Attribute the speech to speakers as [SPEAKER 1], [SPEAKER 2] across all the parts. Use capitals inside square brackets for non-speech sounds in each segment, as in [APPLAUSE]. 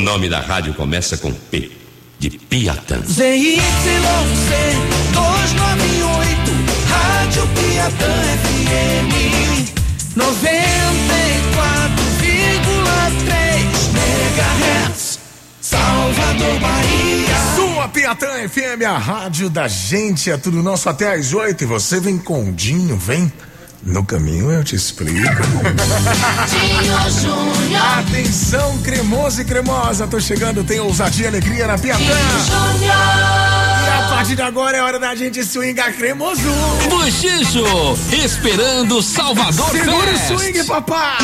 [SPEAKER 1] O nome da rádio começa com P, de Piatã.
[SPEAKER 2] ZYC 298, Rádio Piatã FM 94,3 MHz. Salvador, Bahia.
[SPEAKER 3] Sua Piatã FM, a rádio da gente, é tudo nosso até às oito. E você vem com o Dinho, vem. No caminho eu te explico. Atenção, cremoso e cremosa, tô chegando, tem ousadia e alegria na Piatã. E a partir de agora é hora da gente swingar cremoso.
[SPEAKER 4] Bochicho, esperando Salvador
[SPEAKER 3] Segura o
[SPEAKER 4] Fest.
[SPEAKER 3] swing, papai!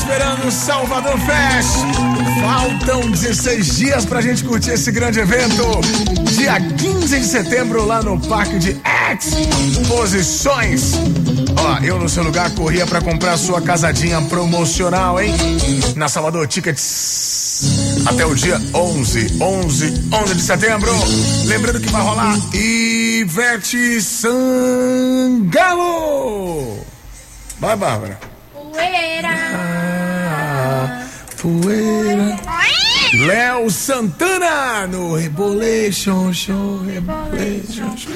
[SPEAKER 3] Esperando o Salvador Fest. Faltam 16 dias pra gente curtir esse grande evento. Dia 15 de setembro, lá no Parque de Exposições. Ó, eu no seu lugar corria pra comprar sua casadinha promocional, hein? Na Salvador Tickets até o dia 11, 11, 11 de setembro. Lembrando que vai rolar Ivete Sangalo. Vai, Bárbara. Ah, poeira. Léo Santana no Rebolation Show, Rebolation Show.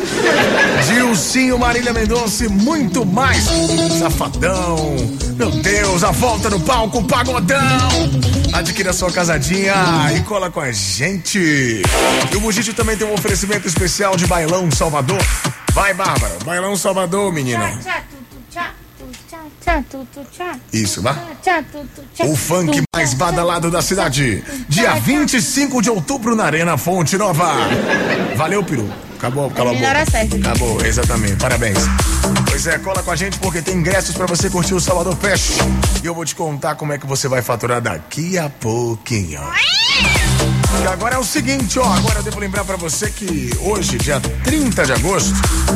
[SPEAKER 3] Gilcinho, Marília Mendonça e muito mais. Safadão, meu Deus, a volta no palco, pagodão. Adquira sua casadinha e cola com a gente. E o Bugicho também tem um oferecimento especial de Bailão Salvador. Vai, Bárbara, Bailão Salvador, menino. Isso, vá. O funk mais badalado da cidade. Dia 25 de outubro na Arena Fonte Nova. Valeu, Peru. Acabou, calou a boca. Acabou, exatamente. Parabéns. Pois é, cola com a gente porque tem ingressos pra você curtir o Salvador Fest. E eu vou te contar como é que você vai faturar daqui a pouquinho. E agora é o seguinte, ó, agora eu devo lembrar pra você que hoje, dia 30 de agosto,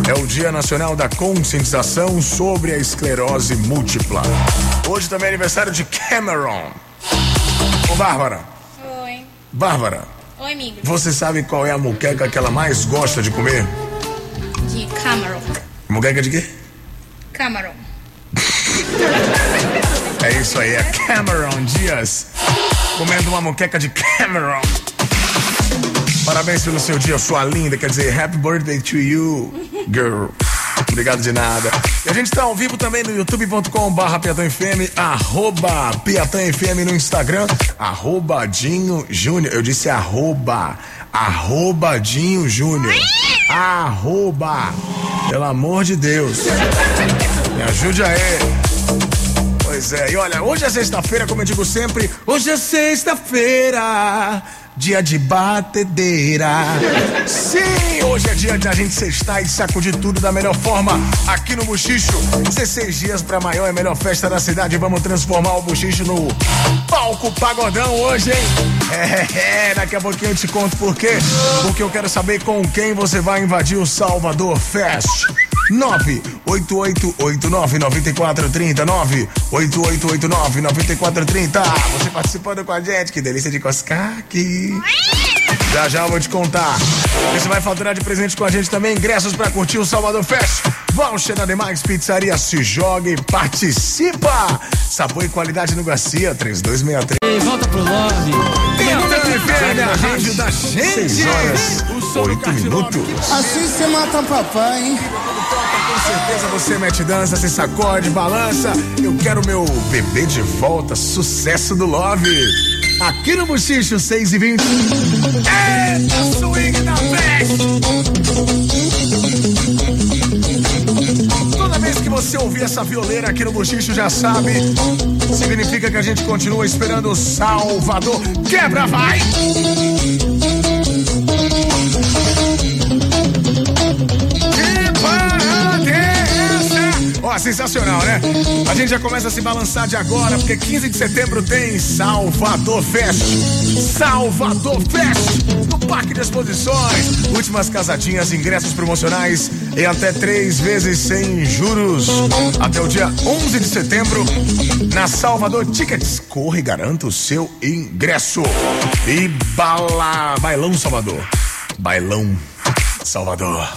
[SPEAKER 3] é o Dia Nacional da Conscientização sobre a Esclerose Múltipla. Hoje também é aniversário de Cameron. Ô, Bárbara,
[SPEAKER 5] Oi.
[SPEAKER 3] Bárbara,
[SPEAKER 5] Oi, amigo.
[SPEAKER 3] você sabe qual é a muqueca que ela mais gosta de comer?
[SPEAKER 5] De Cameron.
[SPEAKER 3] Muqueca de quê?
[SPEAKER 5] Cameron. [LAUGHS]
[SPEAKER 3] É isso aí, é Cameron Dias comendo uma moqueca de Cameron. Parabéns pelo seu dia, sua linda. Quer dizer, happy birthday to you, girl. Obrigado de nada. E a gente tá ao vivo também no youtube.com barra FM, arroba Piatã FM no Instagram, arroba Dinho Júnior. Eu disse arroba, arroba Dinho Júnior. Arroba. Pelo amor de Deus. Me ajude aí. Pois é, e olha, hoje é sexta-feira, como eu digo sempre, hoje é sexta-feira, dia de batedeira. Sim, hoje é dia de a gente sextar e sacudir tudo da melhor forma aqui no Buchicho. 16 dias pra maior e melhor festa da cidade, vamos transformar o Buchicho no palco pagodão hoje, hein? É, é, daqui a pouquinho eu te conto por quê. Porque eu quero saber com quem você vai invadir o Salvador Fest. 98889-9430. 98889-9430. Você participando com a gente, que delícia de coscar aqui. Já já eu vou te contar. Você vai faturar de presente com a gente também ingressos pra curtir o Salvador Fest. Voucher na Demais Pizzaria, se joga e participa. Sabor e qualidade no Garcia, 3263.
[SPEAKER 4] Volta pro love.
[SPEAKER 3] Piatã FM, a rádio da gente. 6 horas, 8 minutos.
[SPEAKER 6] Assim você mata papai, hein?
[SPEAKER 3] Com certeza você mete dança, se sacode, balança. Eu quero meu bebê de volta, sucesso do Love. Aqui no Buchicho 6 e 20. Eita, swing da vez! Toda vez que você ouvir essa violeira aqui no Buchicho, já sabe. Significa que a gente continua esperando o Salvador. Quebra, vai! Sensacional, né? A gente já começa a se balançar de agora, porque 15 de setembro tem Salvador Fest. Salvador Fest, no Parque de Exposições. Últimas casadinhas, ingressos promocionais em até três vezes sem juros. Até o dia 11 de setembro, na Salvador Tickets. Corre e garanta o seu ingresso. E bala, Bailão Salvador. Bailão Salvador.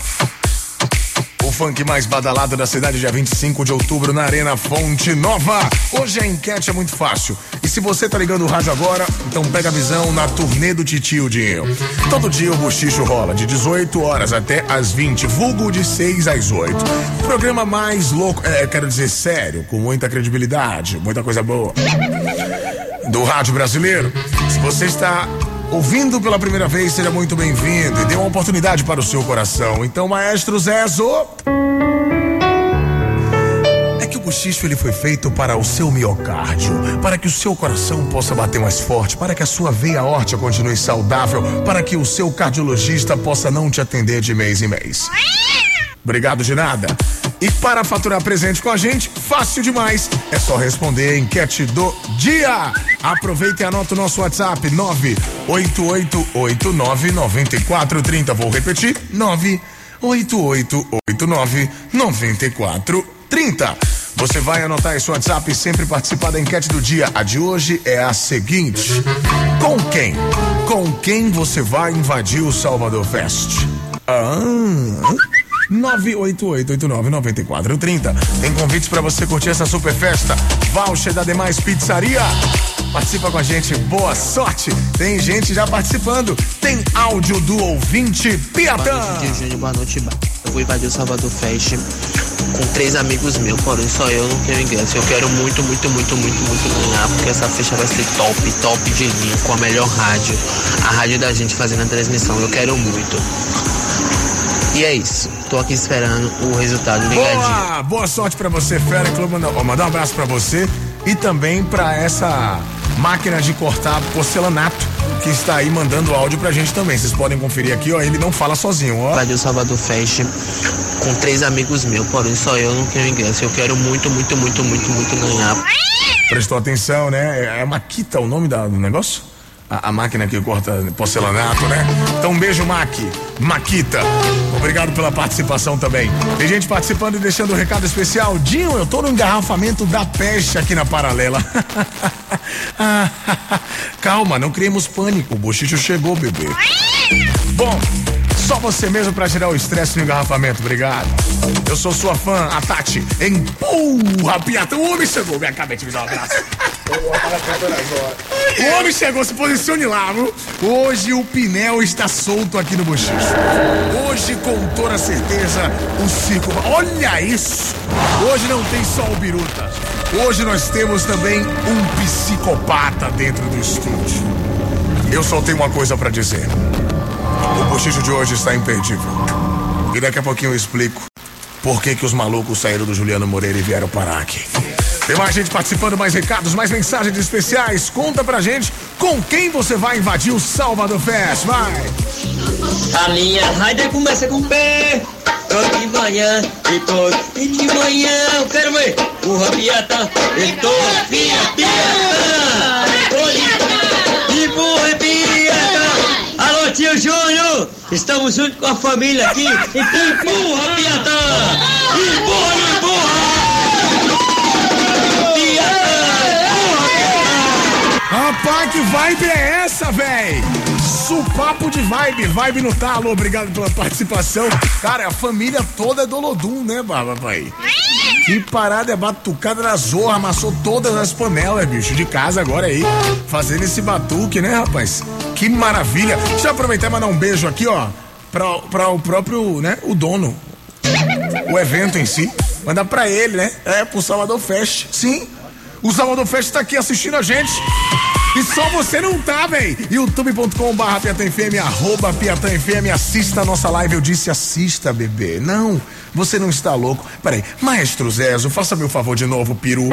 [SPEAKER 3] Funk mais badalado da cidade, dia 25 de outubro, na Arena Fonte Nova. Hoje a enquete é muito fácil. E se você tá ligando o rádio agora, então pega a visão na turnê do Titio Dinho. Todo dia o bochicho rola, de 18 horas até às 20, vulgo de 6 às 8. Programa mais louco, é, quero dizer sério, com muita credibilidade, muita coisa boa. Do rádio brasileiro. Se você está ouvindo pela primeira vez, seja muito bem-vindo e dê uma oportunidade para o seu coração. Então, maestro Zezo. É que o bochicho ele foi feito para o seu miocárdio, para que o seu coração possa bater mais forte, para que a sua veia órtea continue saudável, para que o seu cardiologista possa não te atender de mês em mês. Obrigado de nada. E para faturar presente com a gente, fácil demais. É só responder a enquete do dia. Aproveita e anota o nosso WhatsApp 988899430. Vou repetir: 988899430. Você vai anotar esse WhatsApp e sempre participar da enquete do dia. A de hoje é a seguinte: Com quem? Com quem você vai invadir o Salvador Fest? Ah. 988899430. Tem convites para você curtir essa super festa. Voucher da Demais Pizzaria. Participa com a gente, boa sorte. Tem gente já participando. Tem áudio do ouvinte Piatã.
[SPEAKER 7] Boa noite, Júnior. Boa noite. Eu vou invadir o Salvador Fest com três amigos meus, porém só eu não tenho ingresso. Eu quero muito, muito, muito, muito, muito ganhar, porque essa festa vai ser top, top de linha, com a melhor rádio. A rádio da gente fazendo a transmissão. Eu quero muito. E é isso. Tô aqui esperando o resultado ligadinho.
[SPEAKER 3] Boa, boa sorte pra você, Fera. Clube. Mandar, mandar um abraço pra você e também pra essa máquina de cortar porcelanato que está aí mandando áudio pra gente também. Vocês podem conferir aqui, ó. Ele não fala sozinho, ó.
[SPEAKER 7] Invadir o Salvador Fest com três amigos meus, porém só eu não tenho ingresso. Eu quero muito, muito, muito, muito, muito ganhar.
[SPEAKER 3] Prestou atenção, né? É Maquita o nome da- do negócio? A, a máquina que corta porcelanato, né? Então um beijo, Maqui. Maquita. Obrigado pela participação também. Tem gente participando e deixando um recado especial. Dinho, eu tô no engarrafamento da peste aqui na paralela. [LAUGHS] Calma, não criemos pânico. O bochicho chegou, bebê. Bom, só você mesmo pra tirar o estresse no engarrafamento, obrigado. Eu sou sua fã, a Tati. Empurra, homem chegou. Me acabei de me dar um abraço. O homem chegou, se posicione lá, viu? Hoje o Pinel está solto aqui no bochicho. Hoje, com toda certeza, o circo. Olha isso! Hoje não tem só o biruta. Hoje nós temos também um psicopata dentro do estúdio. Eu só tenho uma coisa pra dizer. O bochicho de hoje está imperdível. E daqui a pouquinho eu explico por que, que os malucos saíram do Juliano Moreira e vieram parar aqui. Tem mais gente participando, mais recados, mais mensagens especiais. Conta pra gente com quem você vai invadir o Salvador Fest. Vai!
[SPEAKER 8] A minha rádio começa com P. Tô de manhã, e e de manhã, eu quero ver o Rabiata, e tô Piatã, e burra Piatã. Alô, tio Júnior, estamos juntos com a família aqui, e que burra Piatã, e
[SPEAKER 3] Que vibe é essa, véi? Supapo de vibe, vibe no talo. Obrigado pela participação. Cara, a família toda é do Lodum, né, papai? Que parada é batucada na zorra, amassou todas as panelas, bicho, de casa agora aí. Fazendo esse batuque, né, rapaz? Que maravilha. Deixa eu aproveitar e mandar um beijo aqui, ó, pra, pra o próprio, né, o dono. O evento em si. Mandar pra ele, né? É, pro Salvador Fest. Sim. O Salvador Fest tá aqui assistindo a gente. E só você não tá, véi. youtube.com barra PiatanFM, arroba PiatanFM, assista a nossa live. Eu disse assista, bebê. Não, você não está louco. Peraí, Maestro Zezo, faça meu favor de novo, peru.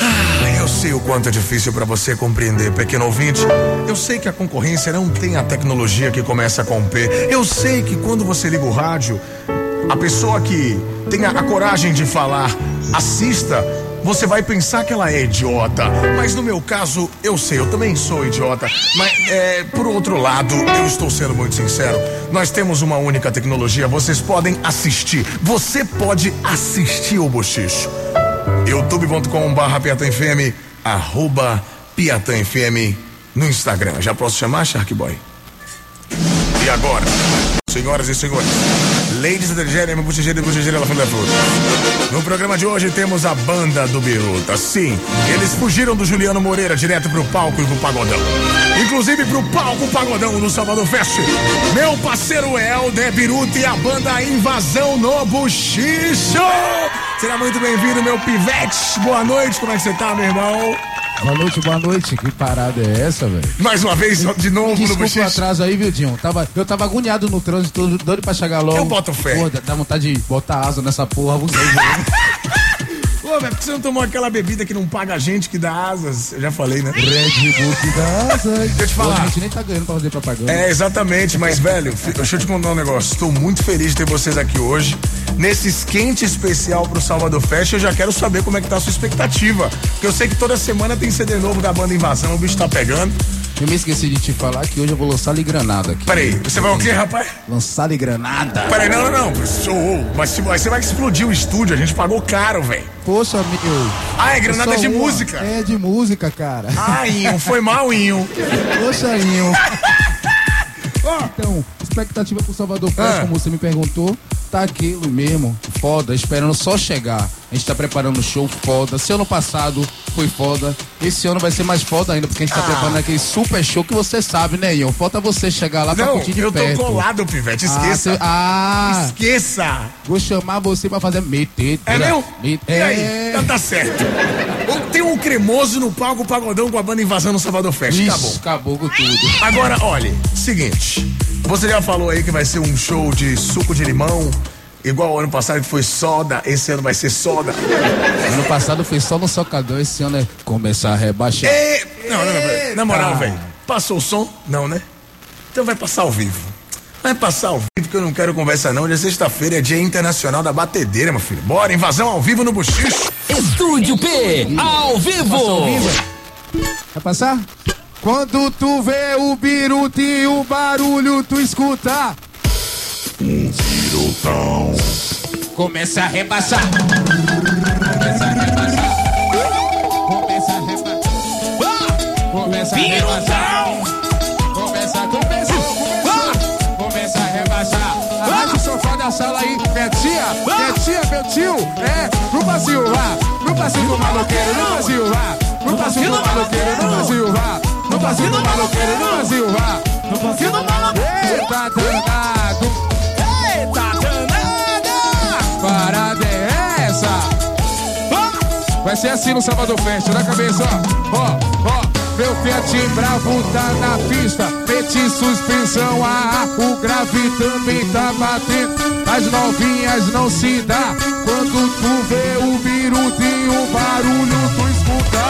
[SPEAKER 3] Ah, eu sei o quanto é difícil para você compreender, pequeno ouvinte. Eu sei que a concorrência não tem a tecnologia que começa com P. Eu sei que quando você liga o rádio, a pessoa que tem a, a coragem de falar assista, você vai pensar que ela é idiota. Mas no meu caso, eu sei, eu também sou idiota. Mas, é, por outro lado, eu estou sendo muito sincero. Nós temos uma única tecnologia, vocês podem assistir. Você pode assistir o bochicho. youtube.com.br PiatanFM, arroba PiatanFM no Instagram. Já posso chamar, Shark Boy? E agora? senhoras e senhores. Ladies and gentlemen, buchigeira e ela da fruta. No programa de hoje temos a banda do Biruta. Sim, eles fugiram do Juliano Moreira direto pro palco e pro pagodão. Inclusive pro palco pagodão do Salvador Fest. Meu parceiro Helder Biruta e a banda Invasão no Buchicho. Será muito bem-vindo, meu pivete. Boa noite, como é que você tá, meu irmão?
[SPEAKER 9] Boa noite, boa noite. Que parada é essa, velho?
[SPEAKER 3] Mais uma vez, de novo no
[SPEAKER 9] Desculpa o
[SPEAKER 3] Buchicho.
[SPEAKER 9] atraso aí, viu, Dinho? Tava, eu tava agoniado no trânsito, doido pra chegar logo.
[SPEAKER 3] Eu boto fé.
[SPEAKER 9] Pô, dá vontade de botar asa nessa porra, você. [LAUGHS]
[SPEAKER 3] Ô, velho, por que você não tomou aquela bebida que não paga a gente, que dá asas? Eu já falei, né?
[SPEAKER 9] Red Bull que dá asa. [LAUGHS]
[SPEAKER 3] Deixa eu te
[SPEAKER 9] Pô,
[SPEAKER 3] falar.
[SPEAKER 9] A gente nem tá ganhando pra fazer propaganda.
[SPEAKER 3] É, exatamente, mas, velho, deixa eu te contar um negócio. Estou muito feliz de ter vocês aqui hoje. Nesse esquente especial pro Salvador Fest, eu já quero saber como é que tá a sua expectativa. Porque eu sei que toda semana tem CD novo da banda Invasão, o bicho tá pegando.
[SPEAKER 9] Eu me esqueci de te falar que hoje eu vou lançar ali granada aqui.
[SPEAKER 3] Peraí, você vai o quê, rapaz?
[SPEAKER 9] Lançar ali granada?
[SPEAKER 3] Peraí, não, não, não. Show. Mas mas você vai explodir o estúdio, a gente pagou caro, velho.
[SPEAKER 9] Poxa, meu.
[SPEAKER 3] Ah, é granada
[SPEAKER 9] só
[SPEAKER 3] de
[SPEAKER 9] uma.
[SPEAKER 3] música.
[SPEAKER 9] É de música, cara.
[SPEAKER 3] Ah, Inho, foi mal, Inho.
[SPEAKER 9] Poxa, Inho. [LAUGHS] Então, expectativa pro Salvador Fest,
[SPEAKER 3] Ah.
[SPEAKER 9] como você me perguntou, tá aquilo mesmo, foda, esperando só chegar. A gente tá preparando um show foda. Se ano passado foi foda, esse ano vai ser mais foda ainda, porque a gente tá
[SPEAKER 3] Ah.
[SPEAKER 9] preparando aquele super show que você sabe, né, Ion? Falta você chegar lá pra
[SPEAKER 3] Não,
[SPEAKER 9] curtir de
[SPEAKER 3] eu tô
[SPEAKER 9] perto.
[SPEAKER 3] colado, Pivete,
[SPEAKER 9] Ah,
[SPEAKER 3] esqueça.
[SPEAKER 9] cê- ah,
[SPEAKER 3] Esqueça.
[SPEAKER 9] vou chamar você pra fazer meter.
[SPEAKER 3] É meu?
[SPEAKER 9] Me-
[SPEAKER 3] E aí?
[SPEAKER 9] É.
[SPEAKER 3] Então tá certo. Tem um cremoso no palco Pagodão com a banda Invasão no Salvador Fest.
[SPEAKER 9] Ixi,
[SPEAKER 3] Acabou.
[SPEAKER 9] acabou com tudo.
[SPEAKER 3] Agora, olha, seguinte. Você já falou aí que vai ser um show de suco de limão, igual o ano passado que foi soda, esse ano vai ser soda.
[SPEAKER 9] Ano passado foi só no socador, esse ano é começar a rebaixar.
[SPEAKER 3] E... Não, não, não, não. Na moral, velho. Passou o som? Não, né? Então vai passar ao vivo. Vai passar ao vivo que eu não quero conversa não. Hoje é sexta-feira, é dia internacional da batedeira, meu filho. Bora, invasão ao vivo no Buchicho.
[SPEAKER 4] Estúdio P, ao vivo.
[SPEAKER 9] Vai passar? Quando tu vê o biruta e o barulho tu escuta. Começa a rebaixar. Começa a rebaixar. Começa a rebaixar. Começa a rebaixar. Começa, começa, começa. A rebaixar. Arrasta o sofá da sala aí, minha tia, minha tia, meu tio. É, no passinho vá, no passinho do maloqueiro, no passinho vá. No passinho do maloqueiro, no passinho vá. No passinho do maloqueiro, no passinho vá. No passinho do maloqueiro. Eita danado. Vai ser assim no Salvador Fest, na cabeça, ó. Ó, ó. Meu Fiat Bravo tá na pista, meti suspensão, ah, o grave também tá batendo. As novinhas não se dá, quando tu vê o birutinho, o barulho tu escuta.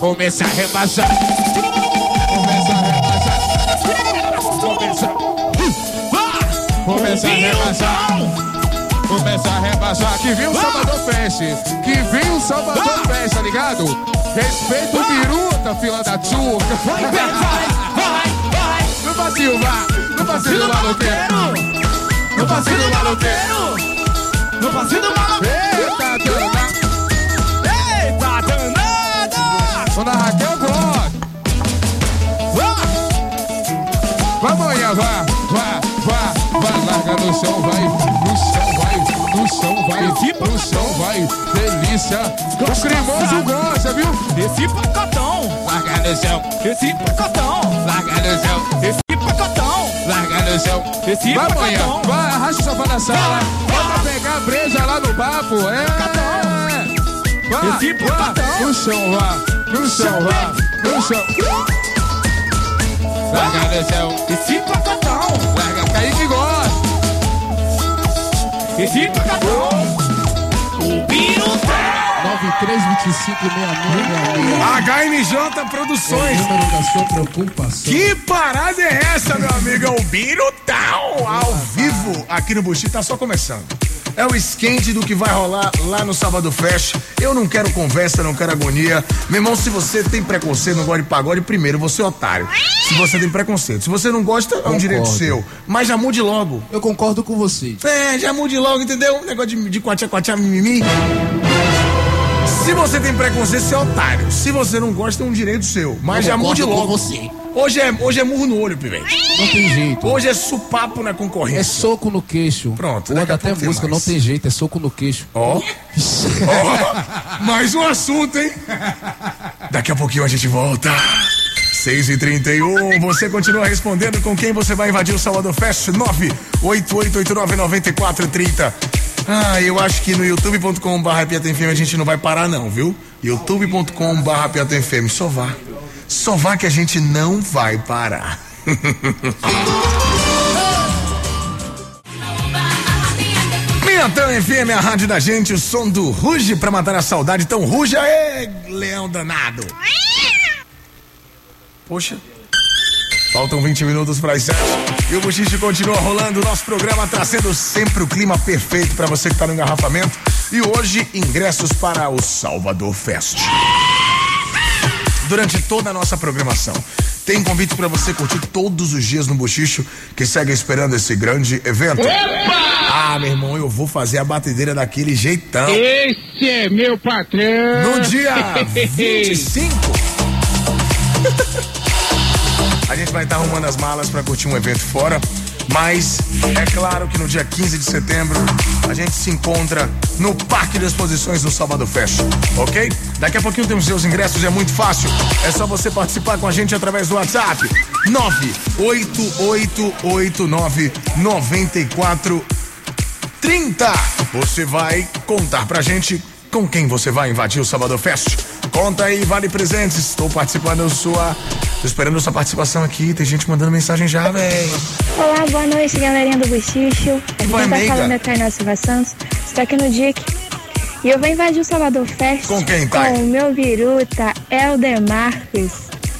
[SPEAKER 9] Começa a rebaixar. Começa a rebaixar. Começa. Começa a rebaixar. Começa a rebaixar. Que vem o Salvador Fest. Que vem o Salvador Fest, tá ligado? Respeita o biruta, fila da tchuca. Vai, vai, vai, vai. No passinho, vá. No passinho do maloqueiro. No passinho do maloqueiro. No passinho do maloqueiro. Eita, danada. Eita, danada. Dona Raquel Bloch. Vai, manhã, vá, vá, vá, vai, larga no chão, vai, no chão, chão, vai, no chão, vai, delícia. O cremoso gosta, viu?
[SPEAKER 2] Esse pacotão,
[SPEAKER 9] Larga no chão,
[SPEAKER 2] esse pacotão,
[SPEAKER 9] larga no chão,
[SPEAKER 2] esse pacotão,
[SPEAKER 9] larga no chão.
[SPEAKER 2] esse
[SPEAKER 9] Vai,
[SPEAKER 2] pacotão.
[SPEAKER 9] vai, arrasta o sofá da sala, bota pegar a breja lá no papo, é. Vai,
[SPEAKER 2] Esse
[SPEAKER 9] vai,
[SPEAKER 2] pacotão.
[SPEAKER 9] no chão, vá, no chão, vá, no chão. Larga no chão.
[SPEAKER 2] Esse pacotão,
[SPEAKER 9] Larga, Kaique gosta.
[SPEAKER 2] Esse pacotão. O pirutão.
[SPEAKER 9] 93256666.
[SPEAKER 3] HMJ Produções.
[SPEAKER 9] Número da sua preocupação.
[SPEAKER 3] Que parada é essa, meu amigo? É o Birutão ao vivo aqui no Buxi. Tá só começando. É o esquente do que vai rolar lá no Sábado Fest. Eu não quero conversa, não quero agonia. Meu irmão, se você tem preconceito, não gosta de pagode, primeiro, você é otário. Se você tem preconceito. Se você não gosta, é um
[SPEAKER 9] Concordo.
[SPEAKER 3] direito seu. Mas já mude logo.
[SPEAKER 9] Eu concordo com você.
[SPEAKER 3] É, já mude logo, entendeu? Negócio de, de quatia, quatia, mimimi. Se você tem preconceito, você é otário. Se você não gosta, é um direito seu. Mas já mude logo.
[SPEAKER 9] você.
[SPEAKER 3] Hoje é, hoje é murro no olho, Pivete.
[SPEAKER 9] Não tem jeito.
[SPEAKER 3] Hoje é supapo na
[SPEAKER 9] É
[SPEAKER 3] concorrência.
[SPEAKER 9] soco no queixo.
[SPEAKER 3] Pronto,
[SPEAKER 9] Ou
[SPEAKER 3] daqui a
[SPEAKER 9] até música,
[SPEAKER 3] mais.
[SPEAKER 9] não tem jeito, é soco no queixo.
[SPEAKER 3] Ó. Ó, mais um assunto, hein? Daqui a pouquinho a gente volta. 6 e 31 você continua respondendo com quem você vai invadir o Salvador Fest 988899430. Ah, eu acho que no youtube.com.br PiataFM a gente não vai parar não, viu? youtube.com.br PiataFM, só vá. Só vá que a gente não vai parar. [LAUGHS] Miantã FM, a rádio da gente, o som do Ruge pra matar a saudade. Então ruja é leão danado. Poxa. Faltam 20 minutos para as 7 e o Buchiche continua rolando. Nosso programa trazendo sempre o clima perfeito para você que está no engarrafamento. E hoje, ingressos para o Salvador Fest. Durante toda a nossa programação, tem convite para você curtir todos os dias no Buchicho que segue esperando esse grande evento. Ah, meu irmão, eu vou fazer a batedeira daquele jeitão.
[SPEAKER 10] Esse é meu patrão.
[SPEAKER 3] No dia [LAUGHS] 25. [LAUGHS] A gente vai estar arrumando as malas para curtir um evento fora. Mas é claro que no dia 15 de setembro a gente se encontra no Parque de Exposições do Salvador Fest, ok? Daqui a pouquinho temos seus ingressos, é muito fácil. É só você participar com a gente através do WhatsApp 98889 9430. Você vai contar pra gente com quem você vai invadir o Salvador Fest. Conta aí, vale presentes. Estou participando da sua. Tô esperando sua participação aqui. Tem gente mandando mensagem já, velho.
[SPEAKER 11] Olá, boa noite, galerinha do Buchicho. Aqui
[SPEAKER 3] Vai,
[SPEAKER 11] quem tá falando é Tainá Silva Santos. Estou aqui no DIC. E eu vou invadir o Salvador Fest
[SPEAKER 3] Com quem, Thay?
[SPEAKER 11] com o meu viruta, Helder Marques.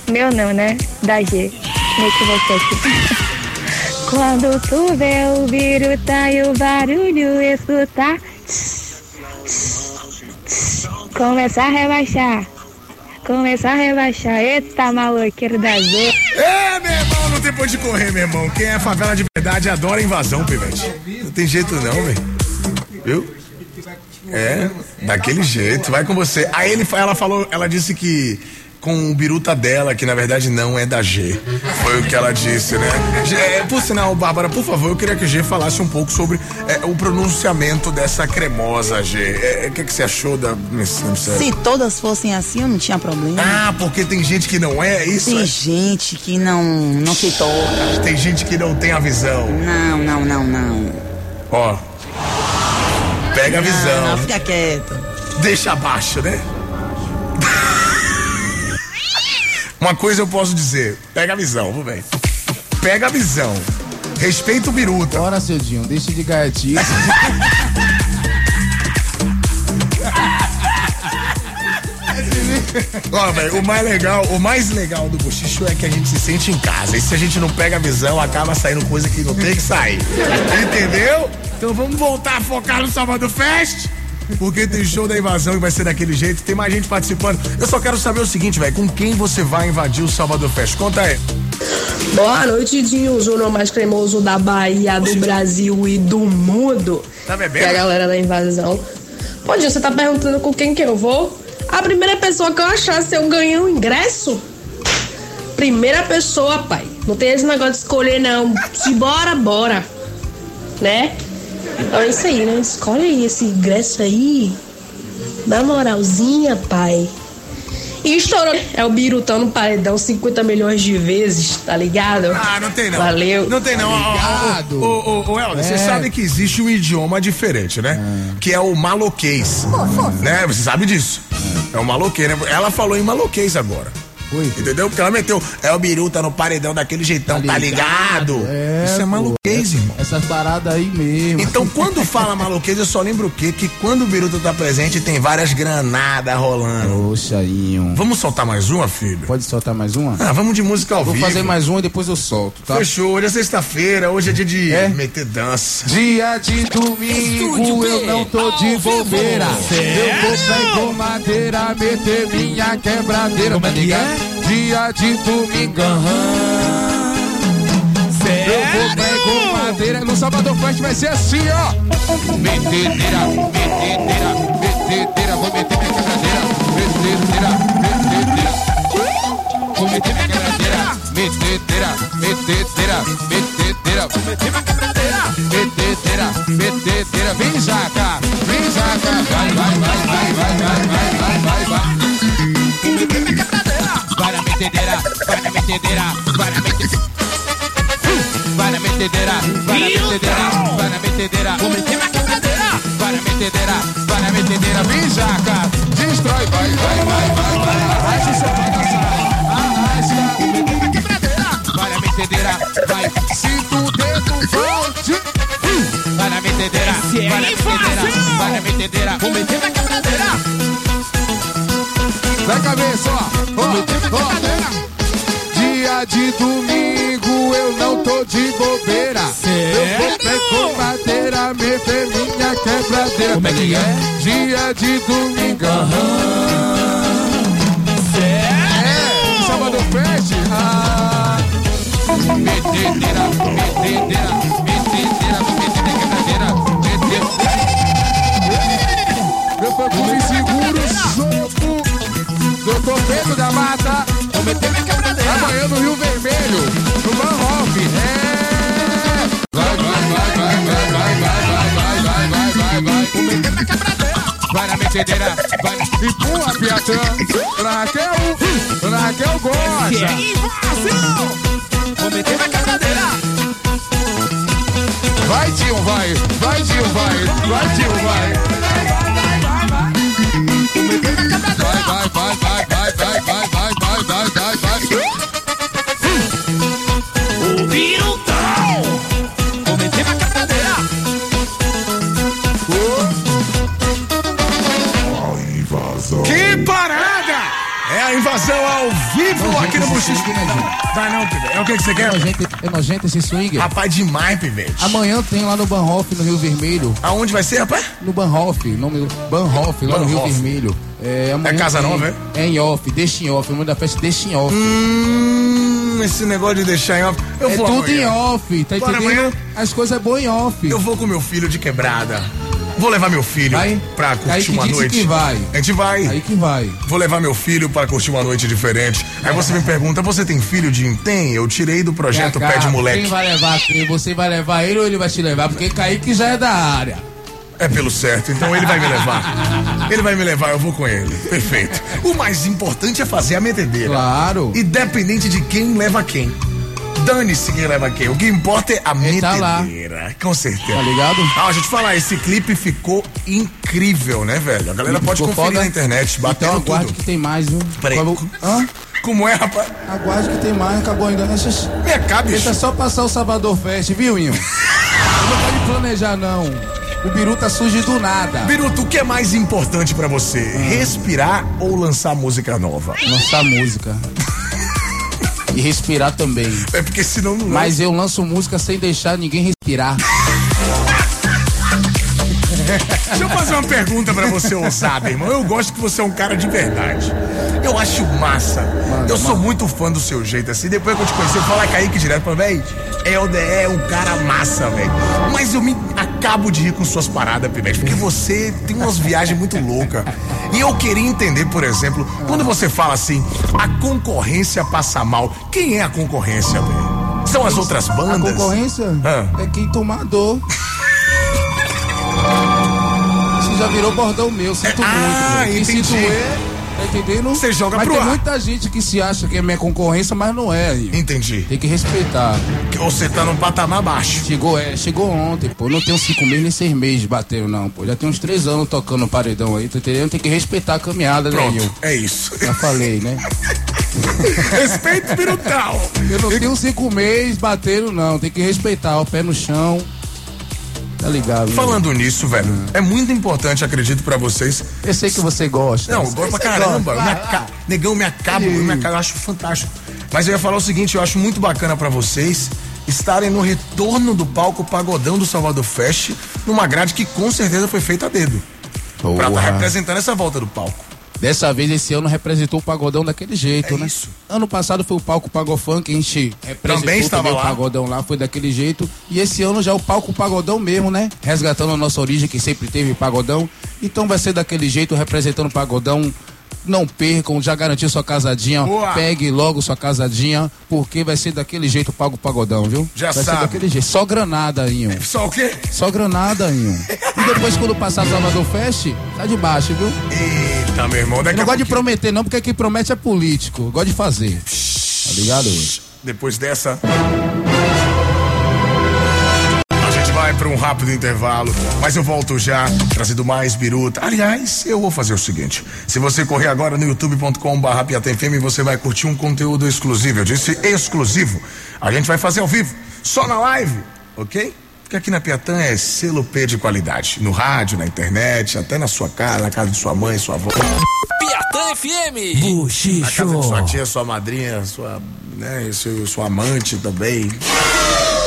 [SPEAKER 11] Meu não, né? Da G. Me equivoquei aqui. [LAUGHS] Quando tu vê o viruta e o barulho escutar, começa a rebaixar. Começa a rebaixar. Eita, maloqueiro da Zona.
[SPEAKER 3] É, meu irmão, não tem onde correr, meu irmão. Quem é favela de verdade adora invasão, pivete. Não tem jeito não, velho. Viu? É, daquele jeito, vai com você. Aí ele, ela falou, ela disse que com o biruta dela, que na verdade não é da G. Foi o que ela disse, né? G, é, por sinal, Bárbara, por favor, eu queria que o G falasse um pouco sobre é, o pronunciamento dessa cremosa G. É, O que, que você achou da.
[SPEAKER 12] Se todas fossem assim, eu não tinha problema.
[SPEAKER 3] Ah, porque tem gente que não é isso?
[SPEAKER 12] Tem
[SPEAKER 3] é?
[SPEAKER 12] gente que não, não se toca.
[SPEAKER 3] Tem gente que não tem a visão.
[SPEAKER 12] Não, não, não, não.
[SPEAKER 3] Ó. Pega a
[SPEAKER 12] Não,
[SPEAKER 3] visão.
[SPEAKER 12] não, fica quieto.
[SPEAKER 3] Deixa abaixo, né? Uma coisa eu posso dizer, pega a visão, viu, velho? Pega a visão. Respeita o biruta.
[SPEAKER 9] Bora, Cedinho, deixa de gaiatice. [LAUGHS]
[SPEAKER 3] Ó, velho, o mais legal, o mais legal do bochicho é que a gente se sente em casa. E se a gente não pega a visão, acaba saindo coisa que não tem que sair. [LAUGHS] Entendeu? Então vamos voltar a focar no Salvador Fest. Porque tem show da invasão e vai ser daquele jeito. Tem mais gente participando. Eu só quero saber o seguinte, velho. Com quem você vai invadir o Salvador Fest? Conta aí.
[SPEAKER 13] Boa noite, Dinho, o Júnior mais cremoso da Bahia, do Brasil e do mundo.
[SPEAKER 3] Tá
[SPEAKER 13] Que é a
[SPEAKER 3] bebendo?
[SPEAKER 13] galera da invasão. Pô, Dinho, você tá perguntando com quem que eu vou? A primeira pessoa que eu achar se eu ganhei um ingresso. Primeira pessoa, pai. Não tem esse negócio de escolher, não. Se bora, bora. Né? Então é isso aí, né? Escolhe aí esse ingresso aí. Dá moralzinha, pai. E estourou. É o Birutão no paredão 50 milhões de vezes, tá ligado?
[SPEAKER 3] Ah, não tem não.
[SPEAKER 13] Valeu.
[SPEAKER 3] Não tem não. Ó, ó, Ô, ô, ô, Helder, você
[SPEAKER 9] É.
[SPEAKER 3] sabe que existe um idioma diferente, né? Que é o maloquês. Né? Você sabe disso. É o maloquês, né? Ela falou em maloquês agora.
[SPEAKER 9] Foi.
[SPEAKER 3] Entendeu? Porque ela meteu. É o biru, tá no paredão daquele jeitão, tá ligado?
[SPEAKER 9] É,
[SPEAKER 3] Isso é
[SPEAKER 9] pô.
[SPEAKER 3] maloquês, irmão.
[SPEAKER 9] Essas paradas aí mesmo.
[SPEAKER 3] Então, quando fala maloquês, eu só lembro o quê? Que quando o Biruta tá presente, tem várias granadas rolando.
[SPEAKER 9] Poxa, Inho.
[SPEAKER 3] Vamos soltar mais uma, filho?
[SPEAKER 9] Pode soltar mais uma?
[SPEAKER 3] Ah, vamos de música ao
[SPEAKER 9] Vou
[SPEAKER 3] vivo.
[SPEAKER 9] fazer mais uma e depois eu solto, tá?
[SPEAKER 3] Fechou. Hoje é sexta-feira, hoje é dia de
[SPEAKER 9] É?
[SPEAKER 3] meter dança.
[SPEAKER 9] Dia de domingo eu não tô de bobeira. Eu vou pegar madeira, meter minha quebradeira, tá ligado? Dia de domingão. Eu vou pegar madeira. No Salvador Fest vai ser assim, ó. Metedeira, metedeira, metedeira. Vou meter minha quebradeira. Metedeira, metedeira. Vou meter minha quebradeira. metedeira, metedeira, metedeira. Vou meter uma quebradeira. Metedeira, metedeira. Vem, jaca, vem, jaca. Vai, vai, vai, vai, vai, vai, entenderá, para me entenderá. Para me entenderá, para me entenderá, para me entenderá. Para me entenderá, para me entenderá. Vem, jaca, destrói, vai, vai, vai, vai, vai. Arrasta essa bagaça, arrasta vai bebê na quebradeira. Para me entenderá, vai, sinto o dedo, vai, para me entenderá, para me entenderá, para me entenderá, vou meter na quebradeira. Vai cabeça, ó, vou meter na. Dia de domingo eu não tô de bobeira. Eu vou pegar madeira, meter minha quebradeira. Como é que é? Dia de domingo. É, sábado fest. Ah. Metedeira, metedeira, metedeira, vou meter minha quebradeira. Metedeira. Meu perfume seguro, soco. Doutor Pedro da Mata. Vou meter minha Amanhã no Rio Vermelho, no Manhoff. É. Vai, vai, vai, vai, vai, vai, vai, vai, vai, vai, vai, vai. Vou meter minha quebradeira. Vai na metedeira, vai na... Empurra, Piatã. Raquel, Raquel gosta. Vou meter minha quebradeira. Vai, tio, vai. Vai, tio, vai. Vai, tio, vai. Vai, Vai
[SPEAKER 3] não, Pivete. É o que, que você quer?
[SPEAKER 9] É nojento, é nojento esse swing.
[SPEAKER 3] Rapaz, demais, Pivete.
[SPEAKER 9] Amanhã tem lá no Banhoff, no Rio Vermelho.
[SPEAKER 3] Aonde vai ser, rapaz?
[SPEAKER 9] No Banhoff, nome Banhoff, lá no Rio. Vermelho. É,
[SPEAKER 3] É Casa
[SPEAKER 9] tem-
[SPEAKER 3] Nova,
[SPEAKER 9] é? em off, deixa em off. O nome da festa é deixa em off.
[SPEAKER 3] Hum, esse negócio de deixar em off. Eu
[SPEAKER 9] é
[SPEAKER 3] vou
[SPEAKER 9] tudo
[SPEAKER 3] amanhã.
[SPEAKER 9] em off, tá
[SPEAKER 3] Bora
[SPEAKER 9] entendendo?
[SPEAKER 3] amanhã?
[SPEAKER 9] As coisas é boas em off.
[SPEAKER 3] Eu vou com meu filho de quebrada. Vou levar meu filho
[SPEAKER 9] Vai?
[SPEAKER 3] pra
[SPEAKER 9] Aí
[SPEAKER 3] curtir
[SPEAKER 9] que
[SPEAKER 3] uma noite.
[SPEAKER 9] que vai.
[SPEAKER 3] A gente vai.
[SPEAKER 9] Aí que vai.
[SPEAKER 3] Vou levar meu filho para curtir uma noite diferente. Aí você me pergunta, você tem filho de tem? Eu tirei do projeto Pé de Moleque.
[SPEAKER 9] Quem vai levar quem? Você vai levar ele ou ele vai te levar? Porque Kaique já é da área.
[SPEAKER 3] É pelo certo, então ele vai me levar. [LAUGHS] Ele vai me levar, eu vou com ele. Perfeito. O mais importante é fazer a metedeira.
[SPEAKER 9] Claro.
[SPEAKER 3] Independente de quem leva quem. Dane-se quem leva quem. O que importa é a
[SPEAKER 9] Ele tá lá.
[SPEAKER 3] metedeira. Com certeza.
[SPEAKER 9] Tá ligado?
[SPEAKER 3] Ah, deixa eu te falar, esse clipe ficou incrível, né, velho? A galera pode
[SPEAKER 9] Ficou
[SPEAKER 3] conferir
[SPEAKER 9] foda.
[SPEAKER 3] na internet, batendo
[SPEAKER 9] Então aguarde
[SPEAKER 3] tudo.
[SPEAKER 9] que tem mais, viu?
[SPEAKER 3] Peraí.
[SPEAKER 9] Hã?
[SPEAKER 3] Como é, rapaz?
[SPEAKER 9] Aguarde que tem mais, acabou ainda. Deixa,
[SPEAKER 3] Vem cá, bicho.
[SPEAKER 9] deixa só passar o Salvador Fest, viu, Inho? Não pode planejar, não. O Biru tá surge do nada.
[SPEAKER 3] Biruto, o que é mais importante pra você? Respirar ou lançar música nova?
[SPEAKER 9] Lançar música. E respirar também.
[SPEAKER 3] É porque senão não
[SPEAKER 9] Mas eu lanço música sem deixar ninguém respirar. [LAUGHS]
[SPEAKER 3] Deixa eu fazer uma pergunta pra você, ousada, irmão. Eu gosto que você é um cara de verdade. Eu acho massa. eu sou muito fã do seu jeito, assim. Depois que eu te conheci, eu falo a Kaique direto pra véi. Helder é um cara massa, velho. Mas eu me acabo de rir com suas paradas, Pivete, porque você tem umas viagens muito loucas. E eu queria entender, por exemplo, quando você fala assim, a concorrência passa mal. Quem é a concorrência, velho? São as outras
[SPEAKER 9] A
[SPEAKER 3] bandas?
[SPEAKER 9] concorrência
[SPEAKER 3] Ah.
[SPEAKER 9] é quem tomar dor. [LAUGHS] Isso já virou bordão meu, sinto
[SPEAKER 3] Ah,
[SPEAKER 9] muito. Quem se
[SPEAKER 3] entendi.
[SPEAKER 9] doer, tá entendendo?
[SPEAKER 3] Você joga
[SPEAKER 9] mas
[SPEAKER 3] pro
[SPEAKER 9] tem
[SPEAKER 3] ar.
[SPEAKER 9] muita gente que se acha que é minha concorrência, mas não é. Inho.
[SPEAKER 3] Entendi.
[SPEAKER 9] Tem que respeitar.
[SPEAKER 3] Que você tá num patamar baixo.
[SPEAKER 9] Chegou, é, chegou ontem, pô. Não tenho cinco meses nem seis meses batendo, não, pô. Já tem uns três anos tocando paredão aí, tá entendendo? Tem que respeitar a caminhada, né,
[SPEAKER 3] Pronto,
[SPEAKER 9] Inho?
[SPEAKER 3] é isso.
[SPEAKER 9] Já falei, né? [LAUGHS]
[SPEAKER 3] Respeito espiritual.
[SPEAKER 9] Eu não tenho cinco meses batendo, não. Tem que respeitar, o pé no chão. Tá ligado? né?
[SPEAKER 3] Falando nisso, velho, é muito importante, acredito, pra vocês.
[SPEAKER 9] Eu sei que você gosta.
[SPEAKER 3] Não, eu gosto pra caramba.
[SPEAKER 9] gosta.
[SPEAKER 3] Eu me aca- Negão, me acabo, eu me acabo, eu acho fantástico. Mas eu ia falar o seguinte, eu acho muito bacana pra vocês estarem no retorno do palco Pagodão do Salvador Fest, numa grade que com certeza foi feita a dedo. Pra estar
[SPEAKER 9] Porra.
[SPEAKER 3] representando essa volta do palco.
[SPEAKER 9] Dessa vez, esse ano representou o pagodão daquele jeito,
[SPEAKER 3] É
[SPEAKER 9] né?
[SPEAKER 3] isso.
[SPEAKER 9] Ano passado foi o palco Pagofan, que a gente representou
[SPEAKER 3] Também estava
[SPEAKER 9] o
[SPEAKER 3] lá.
[SPEAKER 9] pagodão lá, foi daquele jeito. E esse ano já é o palco pagodão mesmo, né? Resgatando a nossa origem, que sempre teve pagodão. Então vai ser daquele jeito, representando o pagodão não percam, já garantiu sua casadinha.
[SPEAKER 3] Boa.
[SPEAKER 9] Pegue logo sua casadinha, porque vai ser daquele jeito pago o pagodão, viu?
[SPEAKER 3] Já
[SPEAKER 9] vai
[SPEAKER 3] sabe.
[SPEAKER 9] ser daquele jeito. Só granada, Inho. [LAUGHS]
[SPEAKER 3] Só o quê?
[SPEAKER 9] Só granada, Inho. E depois, quando passar Salvador Fest, tá de baixo, viu?
[SPEAKER 3] Eita, meu irmão,
[SPEAKER 9] Eu
[SPEAKER 3] daqui
[SPEAKER 9] não gosto de prometer, não, porque quem promete é político. Gosto de fazer. Tá ligado?
[SPEAKER 3] Depois dessa. Vai para um rápido intervalo, mas eu volto já, trazendo mais biruta. Aliás, eu vou fazer o seguinte: se você correr agora no youtube.com/barra você vai curtir um conteúdo exclusivo. Eu disse exclusivo. A gente vai fazer ao vivo, só na live, ok? Porque aqui na Piatã é selo P de qualidade. No rádio, na internet, até na sua casa, na casa de sua mãe, sua avó.
[SPEAKER 4] Piatã FM.
[SPEAKER 3] Na casa de sua tia, sua madrinha, sua, né, seu, sua amante também.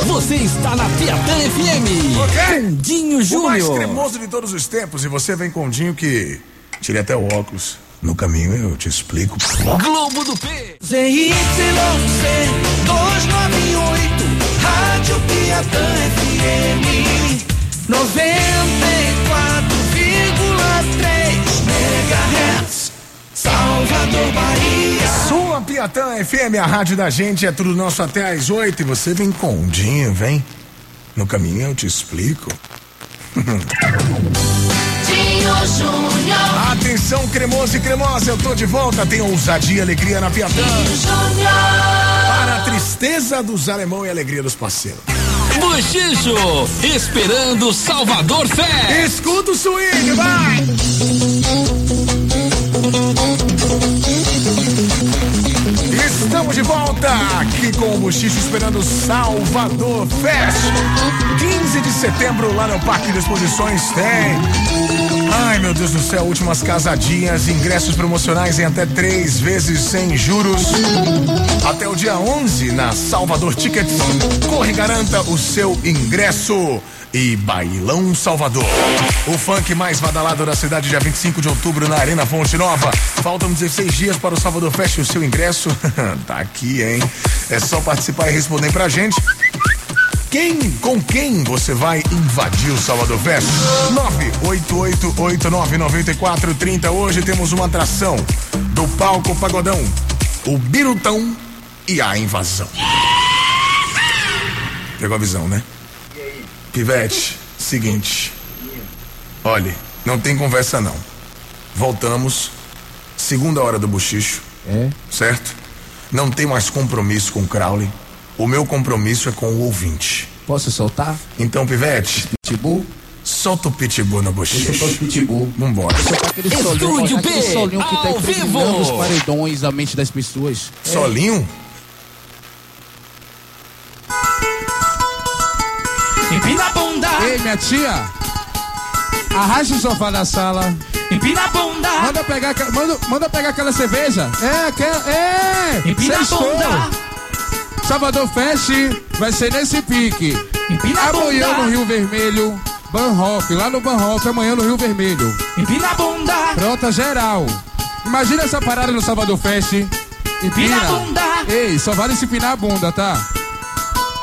[SPEAKER 4] Você está na Piatã FM.
[SPEAKER 3] Ok?
[SPEAKER 4] Com Dinho
[SPEAKER 3] O mais
[SPEAKER 4] Júnior.
[SPEAKER 3] cremoso de todos os tempos. E você vem com o Dinho que. Tirei até o óculos. No caminho eu te explico.
[SPEAKER 4] Globo do P.
[SPEAKER 2] ZYC 298, Rádio Piatã FM 94,3 MHz, Salvador, Bahia.
[SPEAKER 3] Sua Piatã FM, a rádio da gente, é tudo nosso até às oito. E você vem com o Dinho, vem. No caminho eu te explico. [LAUGHS] Atenção, cremoso e cremosa, eu tô de volta. Tem ousadia e alegria na Piatã. Tristeza dos alemão e alegria dos parceiros.
[SPEAKER 4] Bochicho. Esperando Salvador Fé.
[SPEAKER 3] Escuta o swing, vai! Estamos de volta aqui com o Bochicho esperando Salvador Fest. 15 de setembro lá no Parque de Exposições tem. Ai meu Deus do céu, últimas casadinhas, ingressos promocionais em até três vezes sem juros. Até o dia 11 na Salvador Tickets. Corre garanta o seu ingresso. E Bailão Salvador. O funk mais badalado da cidade, dia 25 de outubro, na Arena Fonte Nova. Faltam 16 dias para o Salvador Fest. O seu ingresso [LAUGHS] tá aqui, hein? É só participar e responder pra gente. Quem, com quem você vai invadir o Salvador Fest? 988899430. Hoje temos uma atração do palco Pagodão, o Birutão e a invasão. Pegou a visão, né? Pivete, seguinte. Olhe, não tem conversa não. Voltamos, segunda hora do bochicho.
[SPEAKER 9] É?
[SPEAKER 3] Certo? Não tem mais compromisso com o Crowley. O meu compromisso é com o ouvinte.
[SPEAKER 9] Posso soltar?
[SPEAKER 3] Então, Pivete,
[SPEAKER 9] Pitbull?
[SPEAKER 3] solta o pitbull
[SPEAKER 9] eu soltar
[SPEAKER 3] bochicho.
[SPEAKER 9] o Pitbull.
[SPEAKER 3] Vambora.
[SPEAKER 9] Soltar aquele solinho,
[SPEAKER 4] Estúdio
[SPEAKER 9] aquele
[SPEAKER 4] P,
[SPEAKER 9] solinho que tá
[SPEAKER 4] ao
[SPEAKER 9] impregnando
[SPEAKER 4] vivo.
[SPEAKER 9] os paredões da mente das pessoas.
[SPEAKER 3] Solinho?
[SPEAKER 2] Empina a bunda,
[SPEAKER 9] Ei, minha tia, arraste o sofá da sala.
[SPEAKER 2] empina a bunda,
[SPEAKER 9] Manda pegar, aquela- manda, manda pegar aquela cerveja. É, aquela. É!
[SPEAKER 2] empina a
[SPEAKER 9] sextou.
[SPEAKER 2] bunda,
[SPEAKER 9] Salvador Fest vai ser nesse pique. Amanhã no Rio Vermelho, Banhoff, lá no Banhoff, amanhã no Rio Vermelho.
[SPEAKER 2] empina a bunda,
[SPEAKER 9] Pronta geral. Imagina essa parada no Salvador Fest.
[SPEAKER 2] empina bunda,
[SPEAKER 9] Ei, só vale se empinar a bunda, tá?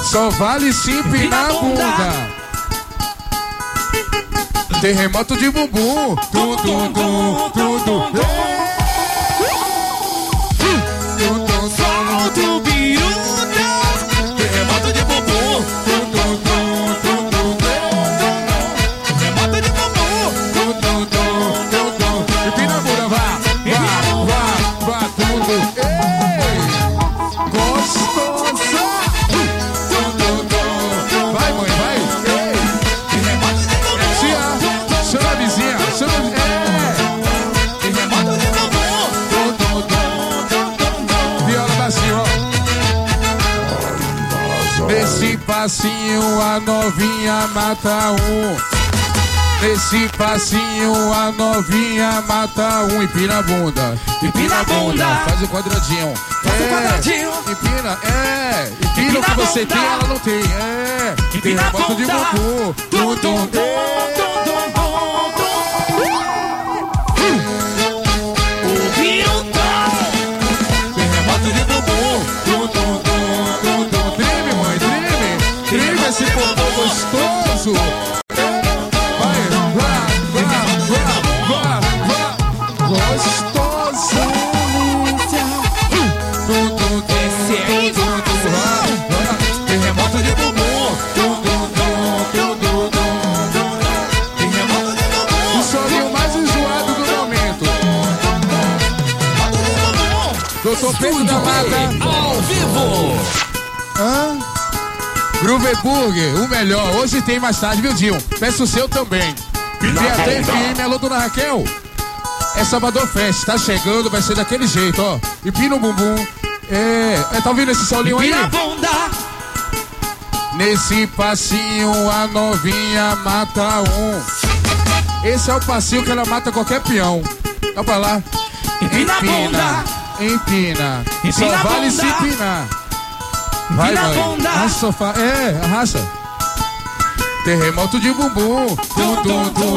[SPEAKER 9] Só vale se empinar a bunda. Terremoto de bumbum. Tum, tum, tum. Mata um. Nesse passinho a novinha mata um. Empina a bunda.
[SPEAKER 2] Empina a bunda.
[SPEAKER 9] Faz o quadradinho.
[SPEAKER 2] Faz o
[SPEAKER 9] É.
[SPEAKER 2] quadradinho.
[SPEAKER 9] Empina, é. Empina,
[SPEAKER 2] Empina
[SPEAKER 9] o que você
[SPEAKER 2] bunda.
[SPEAKER 9] tem, ela não tem. É.
[SPEAKER 2] empina a
[SPEAKER 9] Terremoto de
[SPEAKER 2] bunda,
[SPEAKER 9] bumbum.
[SPEAKER 2] tum, tum, tum, tum, sucesso. Vai, gostoso. Tudo descendo, tudo terremoto de bumbum.
[SPEAKER 9] Tudo, tudo, tudo, terremoto de bumbum. O solinho mais enjoado do momento. Doutor Pedro da Mata,
[SPEAKER 4] ao vivo.
[SPEAKER 9] Hã? Groover Burger, o melhor. Hoje tem mais tarde, viu, Dinho? Peço o seu também. Piatã FM, alô, dona Raquel. É Salvador Fest, tá chegando, vai ser daquele jeito, ó. E pino bumbum. É, é, tá ouvindo esse solinho aí? Nesse passinho a novinha mata um. Esse é o passinho que ela mata qualquer peão. Vai pra lá.
[SPEAKER 2] Empina
[SPEAKER 9] Empina. Empina. Só
[SPEAKER 2] Empina a
[SPEAKER 9] vale se
[SPEAKER 2] bunda.
[SPEAKER 9] empinar. Vai,
[SPEAKER 2] bunda.
[SPEAKER 9] Arrasta o sofá. É, arrasta. Terremoto de bumbum. Tum, tum, tum,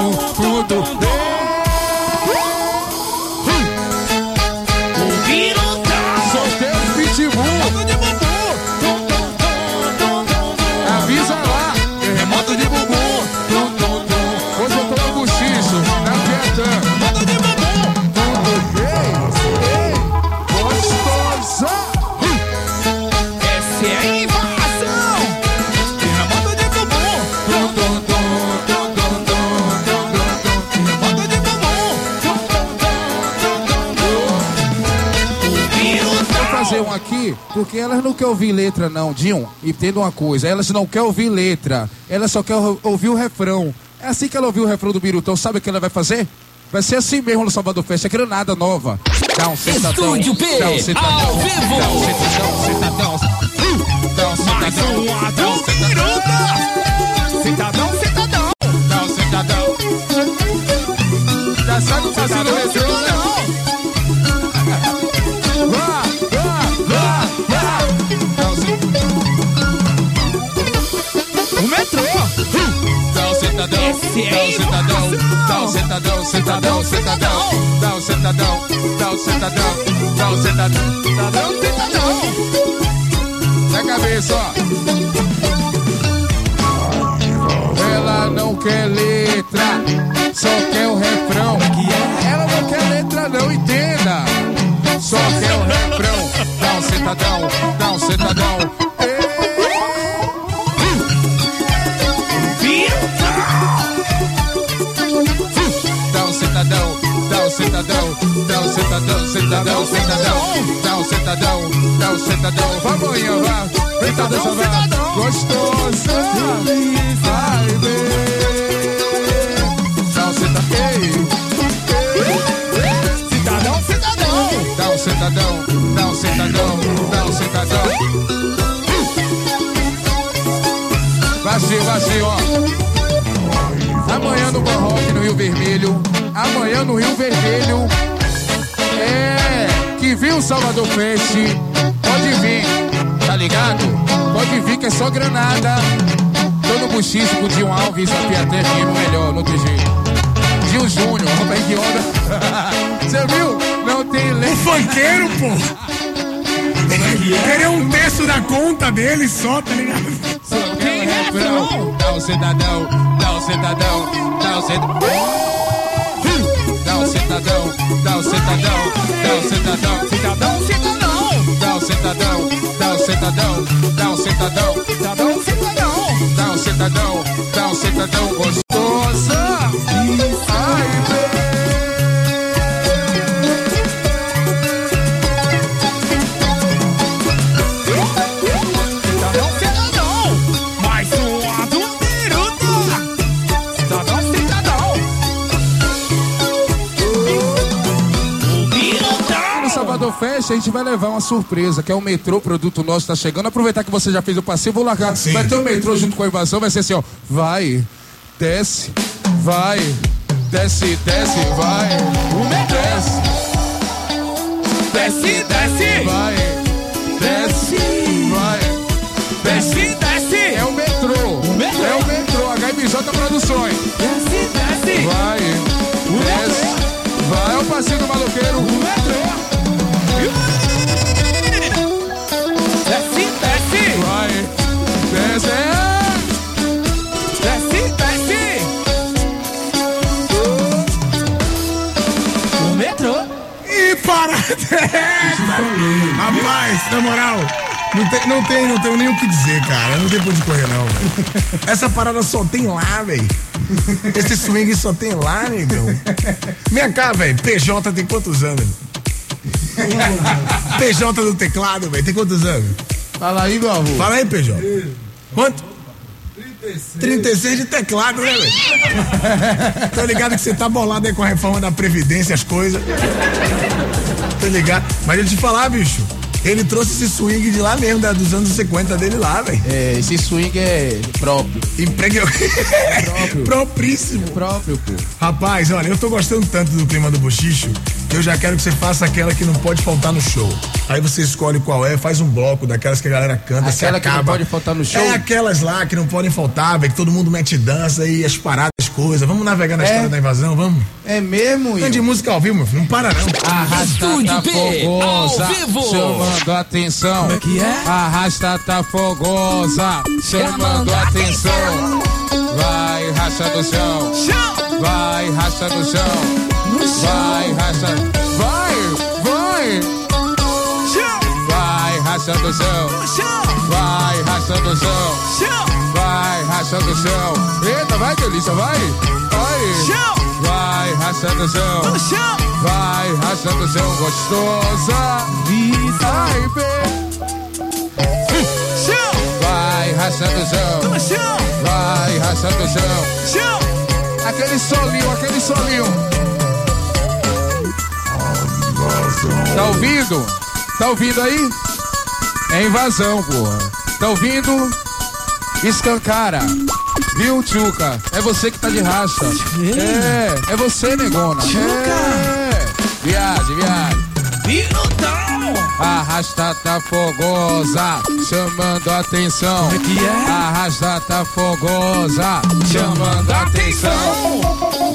[SPEAKER 9] elas não querem ouvir letra, não, Dinho. Entenda uma coisa, elas não querem ouvir letra, elas só querem ou- ouvir o refrão. É assim que ela ouviu o refrão do Birutão, sabe o que ela vai fazer? Vai ser assim mesmo no Salvador Fest, é granada nova. Dá um sentadão.
[SPEAKER 4] Estúdio P,
[SPEAKER 9] dá um sentadão,
[SPEAKER 4] ao vivo.
[SPEAKER 9] Dá um sentadão, sentadão. Dá um sentadão. Dá um sentadão.
[SPEAKER 2] Cidadão, cidadão.
[SPEAKER 9] Dá um sentadão. Já sabe o
[SPEAKER 2] Esse
[SPEAKER 9] dá um
[SPEAKER 2] é invasão.
[SPEAKER 9] dá um sentadão, sentadão, sentadão, dá um sentadão, dá um sentadão, dá um sentadão, sentadão, sentadão. Na cabeça, ó. Ela não quer letra, só quer o refrão. Ela não quer letra, não entenda. Só quer o refrão. Dá um sentadão, dá um sentadão. cidadão, dá o cidadão. Vamos, Ivan, vem cidadão, é dançar, cidadão. Gostoso, vai ver. Dá o cidadão.
[SPEAKER 2] Cidadão, cidadão.
[SPEAKER 9] Dá o cidadão, dá o cidadão, dá o cidadão. Vazio, vazio, ó. Amanhã no Barroque, no Rio Vermelho. Amanhã no Rio Vermelho. É. Que viu o Salvador Fest. Pode vir, tá ligado? Pode vir que é só granada. Tô no buchicho com o Dinho Alves, a Piaté firme, melhor, não tem jeito. Dinho Júnior, rapaz, que onda. [LAUGHS] Você viu? Não tem lei.
[SPEAKER 3] Funkeiro, pô. Queria um terço da conta dele só, tá ligado?
[SPEAKER 9] Só tem refrão. Dá um sentadão, dá um sentadão, dá um sentadão o cidadão, dá o cidadão, dá o cidadão,
[SPEAKER 2] cidadão, cidadão,
[SPEAKER 9] dá o cidadão, dá o cidadão, dá o cidadão,
[SPEAKER 2] cidadão, cidadão,
[SPEAKER 9] dá o cidadão, dá o cidadão gostosa. Ai,
[SPEAKER 2] Biruta.
[SPEAKER 9] No Salvador Fest a gente vai levar uma surpresa, que é o metrô, produto nosso tá chegando. Aproveitar que você já fez o passeio, vou largar. Vai ter o metrô junto com a invasão, vai ser assim, ó. Vai, desce, vai, desce, desce, vai.
[SPEAKER 2] O metrô. Desce, desce.
[SPEAKER 9] Vai, desce, vai.
[SPEAKER 2] Desce, desce.
[SPEAKER 9] É o metrô.
[SPEAKER 2] metrô.
[SPEAKER 9] É o metrô, HMJ Produções.
[SPEAKER 2] Desce, desce.
[SPEAKER 9] Vai, desce, vai. É o passeio do maloqueiro.
[SPEAKER 2] O metrô.
[SPEAKER 3] Rapaz, na moral, não tem, não tem, não tenho nem o que dizer, cara. Não tem pra onde correr, não. velho. Essa parada só tem lá, velho. Esse swing só tem lá, negão. Minha cá, velho. PJ tem quantos anos? PJ do teclado, velho. Tem quantos anos?
[SPEAKER 9] Fala aí, meu avô.
[SPEAKER 3] Fala aí, PJ. Quanto? 36 de teclado, né, velho? Tô ligado que você tá bolado aí com a reforma da Previdência, as coisas. Tô ligado. Mas eu te falar, bicho. Ele trouxe esse swing de lá mesmo, da- dos anos 50 dele lá, velho.
[SPEAKER 9] É, esse swing é próprio.
[SPEAKER 3] Emprego.
[SPEAKER 9] próprio. [LAUGHS]
[SPEAKER 3] Propríssimo.
[SPEAKER 9] próprio, pô.
[SPEAKER 3] Rapaz, olha, eu tô gostando tanto do clima do bochicho que eu já quero que você faça aquela que não pode faltar no show. Aí você escolhe qual é, faz um bloco daquelas que a galera canta, se
[SPEAKER 9] Aquela que não
[SPEAKER 3] acaba.
[SPEAKER 9] pode faltar no show?
[SPEAKER 3] É aquelas lá que não podem faltar, velho, que todo mundo mete dança e as paradas, as coisas. Vamos navegar na
[SPEAKER 9] É?
[SPEAKER 3] história da invasão, vamos?
[SPEAKER 9] É mesmo,
[SPEAKER 3] Tem de música ao vivo, meu filho, não para não.
[SPEAKER 9] Arrasta tá fogosa, chamando atenção.
[SPEAKER 3] Como é que é?
[SPEAKER 9] Arrasta tá fogosa, chamando atenção. Vai, racha do chão. Vai, racha do chão. Vai, racha. Vai, vai. Vai, racha do chão. Vai, racha do chão. Vai, racha do chão. Eita, vai, delícia, vai. Vai. Vai, racha do chão. Vai, racha do chão, gostosa. Vai, bem. Vai, racha do chão. Vai, racha do chão. Aquele solinho, aquele solinho. Tá ouvindo? Tá ouvindo aí? É invasão, porra. Tá ouvindo? Escancara. Viu, Tchuca? É você que tá de racha. É, é você, negona. É. Viagem, viagem. Arrasta tá fogosa, chamando atenção. Arrasta tá fogosa, chamando atenção.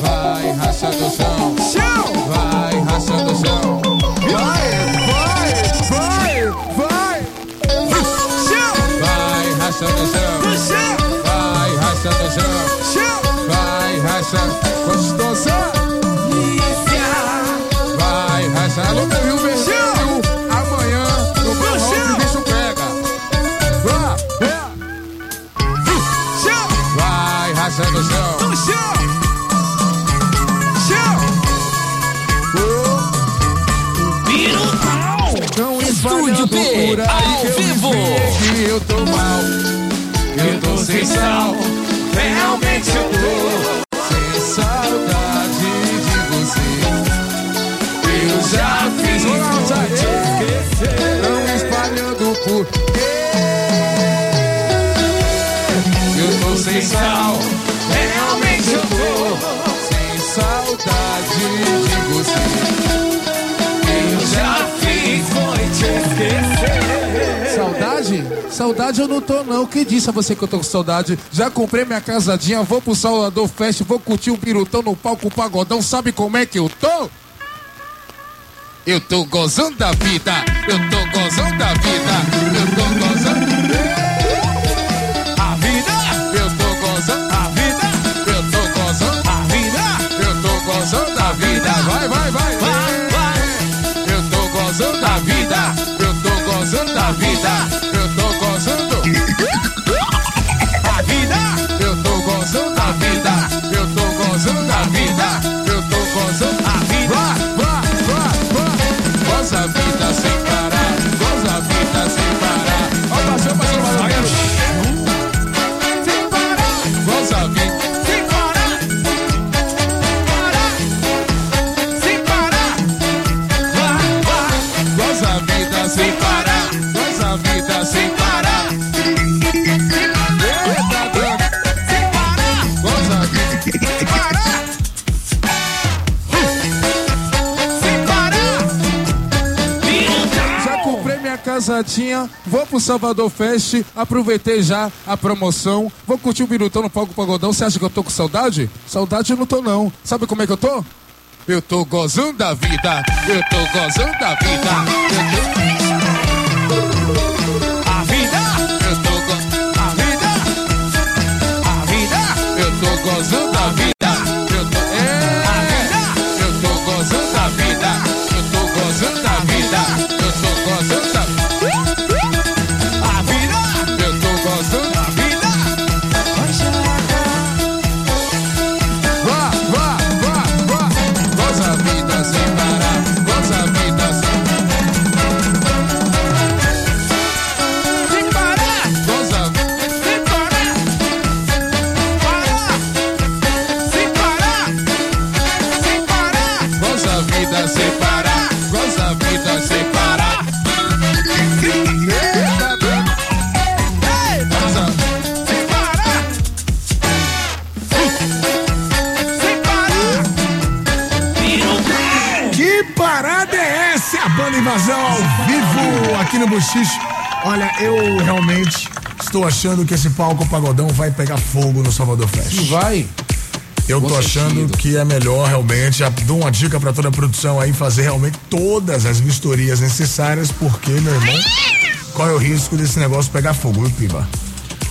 [SPEAKER 9] Vai, racha do chão. Vai, racha do chão. Vai, Vai, racha do chão. Vai, racha do chão. Vai, racha. Gostosa. Eu tô sem sal. Realmente Saudade? Eu não tô não. Quem disse a você que eu tô com saudade? Já comprei minha casadinha, vou pro Salvador Fest, vou curtir um pirutão no palco pagodão. Sabe como é que eu tô? Eu tô gozando da vida, eu tô gozando da vida, eu tô gozando. A vida, eu tô gozando a vida, eu tô gozando a vida, eu tô gozando da vida. Casadinha, vou pro Salvador Fest, aproveitei já a promoção, vou curtir o Birutão no palco pagodão. Você acha que eu tô com saudade? Saudade eu não tô não. Sabe como é que eu tô? Eu tô gozando da vida, eu tô gozando da vida. A vida, eu tô go... a vida, a vida, eu tô gozando da vida.
[SPEAKER 3] Olha, eu realmente estou achando que esse palco pagodão vai pegar fogo no Salvador Fest.
[SPEAKER 9] Vai.
[SPEAKER 3] Eu tô
[SPEAKER 9] Bom
[SPEAKER 3] achando
[SPEAKER 9] sentido.
[SPEAKER 3] que é melhor realmente, dou uma dica pra toda a produção aí fazer realmente todas as vistorias necessárias, porque, meu irmão, qual é o risco desse negócio pegar fogo, viu, Piba?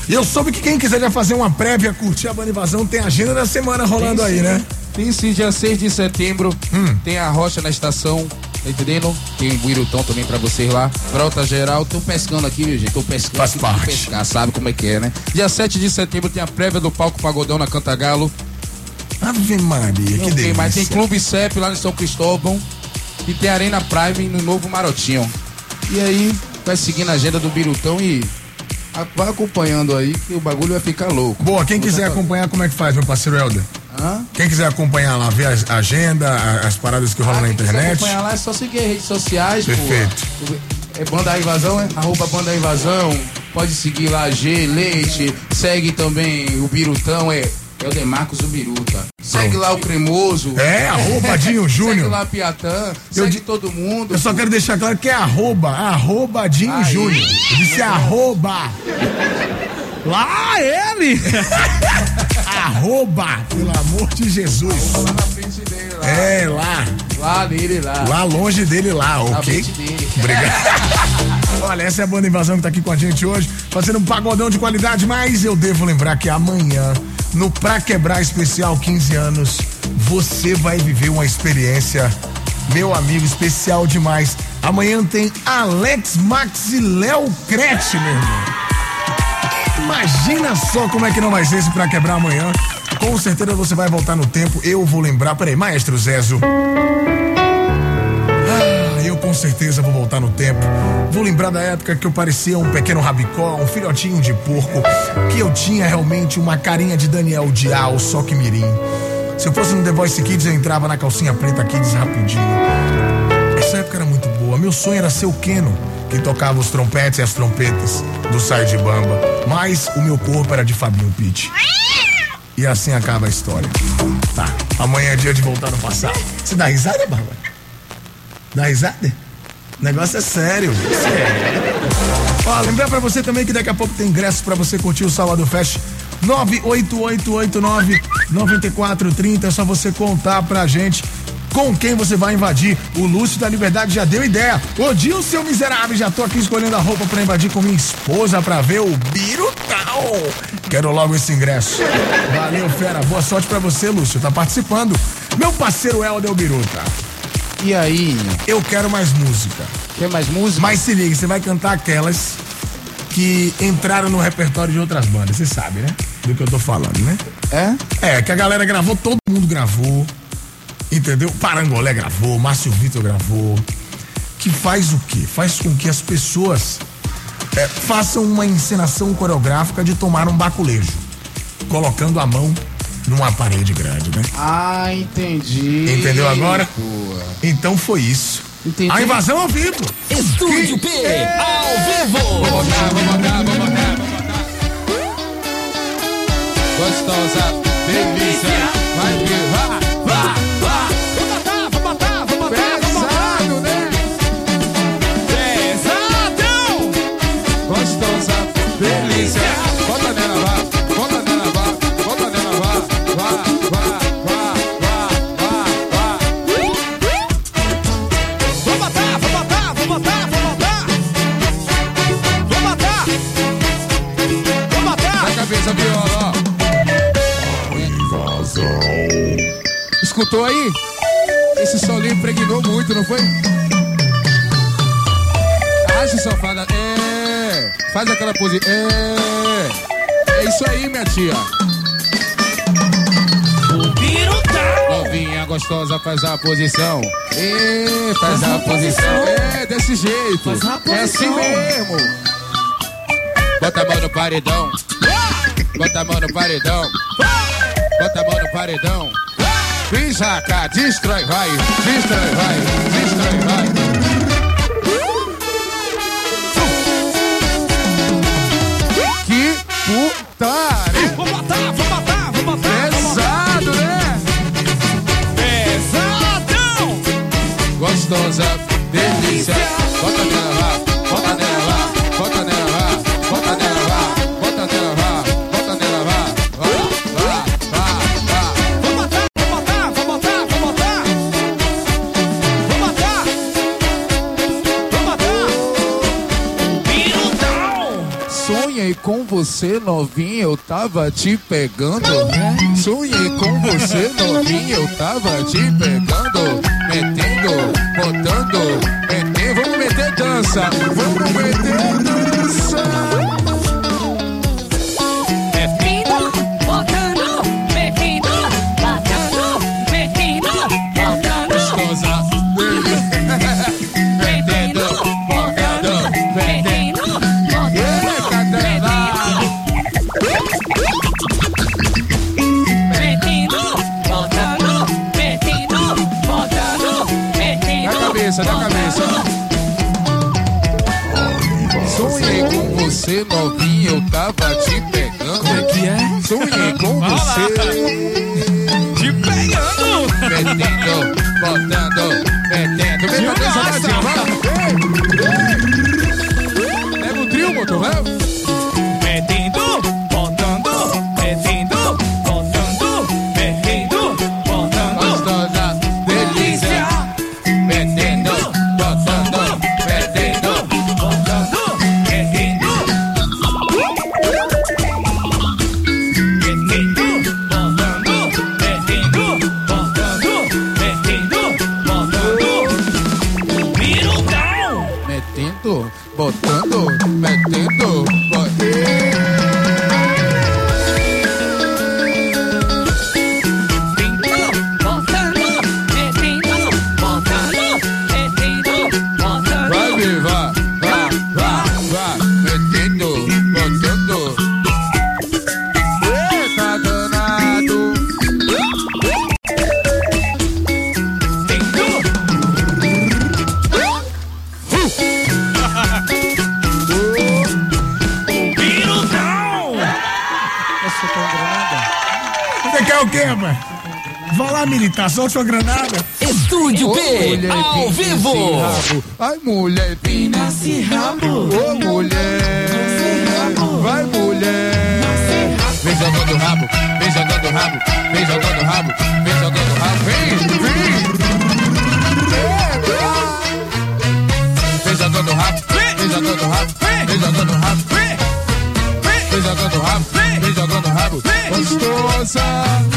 [SPEAKER 3] E eu soube que quem quiser já fazer uma prévia, curtir a banda invasão, tem agenda da semana rolando
[SPEAKER 9] Tem
[SPEAKER 3] aí,
[SPEAKER 9] sim.
[SPEAKER 3] né?
[SPEAKER 9] Tem sim, dia 6 de setembro.
[SPEAKER 3] Hum.
[SPEAKER 9] Tem a rocha na estação, tá entendendo? Tem o Buirutão também pra vocês lá. Frota geral, tô pescando aqui, meu gente. Tô pescando
[SPEAKER 3] Faz parte.
[SPEAKER 9] pescar, sabe como é que é, né? Dia 7 de setembro tem a prévia do palco Pagodão na Cantagalo.
[SPEAKER 3] Ave Maria, que
[SPEAKER 9] Não
[SPEAKER 3] delícia.
[SPEAKER 9] mas tem Clube CEP lá em São Cristóvão. E tem Arena Prime no Novo Marotinho. E aí, vai seguindo a agenda do Birutão e a- vai acompanhando aí que o bagulho vai ficar louco.
[SPEAKER 3] Boa, quem quiser acompanhar, como é que faz, meu parceiro Helder?
[SPEAKER 9] Hã?
[SPEAKER 3] Quem quiser acompanhar lá, ver a agenda, as paradas que rolam na
[SPEAKER 9] Quem quiser
[SPEAKER 3] internet.
[SPEAKER 9] acompanhar lá é só seguir as redes sociais, pô.
[SPEAKER 3] Perfeito.
[SPEAKER 9] É Banda Invasão, é? Arroba Banda Invasão. Pode seguir lá G, Leite. Segue também o Birutão, é, é o Demarcos o Biruta. Segue lá o Cremoso.
[SPEAKER 3] É, arroba Dinho [LAUGHS]
[SPEAKER 9] Segue
[SPEAKER 3] Júnior.
[SPEAKER 9] lá Piatã.
[SPEAKER 3] Eu
[SPEAKER 9] Segue
[SPEAKER 3] di-
[SPEAKER 9] todo mundo.
[SPEAKER 3] Eu só quero deixar claro que é arroba, arroba Dinho. Júnior. Eu disse arroba.
[SPEAKER 14] Lá ele! [LAUGHS]
[SPEAKER 3] arroba, pelo amor de Jesus.
[SPEAKER 9] Lá na frente dele, lá.
[SPEAKER 3] É, lá.
[SPEAKER 9] Lá nele, lá.
[SPEAKER 3] Lá longe dele lá,
[SPEAKER 9] Na
[SPEAKER 3] ok?
[SPEAKER 9] frente dele.
[SPEAKER 3] Obrigado. [LAUGHS] Olha, essa é a banda Invasão que tá aqui com a gente hoje, fazendo um pagodão de qualidade, mas eu devo lembrar que amanhã, no Pra Quebrar Especial 15 anos, você vai viver uma experiência, meu amigo, especial demais. Amanhã tem Alex Max e Léo Crete, meu irmão. Imagina só como é que não vai ser esse Pra Quebrar amanhã. Com certeza você vai voltar no tempo, eu vou lembrar. Peraí, Maestro Zezo. Ah, eu com certeza vou voltar no tempo. Vou lembrar da época que eu parecia um pequeno rabicó, um filhotinho de porco, que eu tinha realmente uma carinha de Daniel Dial, só que mirim. Se eu fosse no The Voice Kids, eu entrava na calcinha preta Kids rapidinho. Essa época era muito boa. Meu sonho era ser o Keno, que tocava os trompetes e as trompetas do Sai de Bamba. Mas o meu corpo era de Fabinho Pitt. E assim acaba a história. Tá, amanhã é dia de voltar no passado. Você dá risada, Bárbara? Dá risada? O negócio é sério. Sério. Ó, lembrar pra você também que daqui a pouco tem ingressos pra você curtir o Salvador Fest. 98889-9430. É só você contar pra gente com quem você vai invadir. O Lúcio da Liberdade já deu ideia. Ô, Dil, seu miserável, já tô aqui escolhendo a roupa pra invadir com minha esposa pra ver o Birutal. Quero logo esse ingresso. Valeu, fera. Boa sorte pra você, Lúcio. Tá participando. Meu parceiro Helder Biruta.
[SPEAKER 9] E aí?
[SPEAKER 3] Eu quero mais música.
[SPEAKER 9] Quer mais música?
[SPEAKER 3] Mas se liga, você vai cantar aquelas que entraram no repertório de outras bandas. Você sabe, né? Do que eu tô falando, né?
[SPEAKER 9] É?
[SPEAKER 3] É, que a galera gravou, todo mundo gravou. Entendeu? Parangolé gravou, Márcio Vitor gravou. Que faz o quê? Faz com que as pessoas é, façam uma encenação coreográfica de tomar um baculejo. Colocando a mão numa parede grande, né?
[SPEAKER 9] Ah, entendi.
[SPEAKER 3] Entendeu agora?
[SPEAKER 9] Boa.
[SPEAKER 3] Então foi isso.
[SPEAKER 9] Entendi.
[SPEAKER 3] A invasão ao vivo.
[SPEAKER 4] Estúdio P, ao vivo.
[SPEAKER 9] Vou botar, vou botar, vou botar, vou botar. Gostosa, delícia, vai vir, vá, Escutou aí? Esse solinho impregnou muito, não foi? Acha, safada. É. Faz aquela pose. É. É isso aí, minha tia. Novinha gostosa, faz a posição. É, faz, a, posição. É, desse jeito. É assim mesmo. Bota a mão no paredão. Bota a mão no paredão. Bota a mão no paredão. Pisa cá, destrói, vai, destrói, vai, destrói, vai. Que né? Vou matar, vou matar, vou matar. Pesado, matar. né? Pesadão. Gostosa, delícia. delícia. Bota pra lá. você novinho, eu tava te pegando. Sonhei com você novinho, eu tava te pegando. Metendo, botando, metendo, vamos meter dança. Vamos meter do rabo, vem jogando rabo, vem jogando rabo, vem jogando rabo, vem. Jogando rabo, gostosa.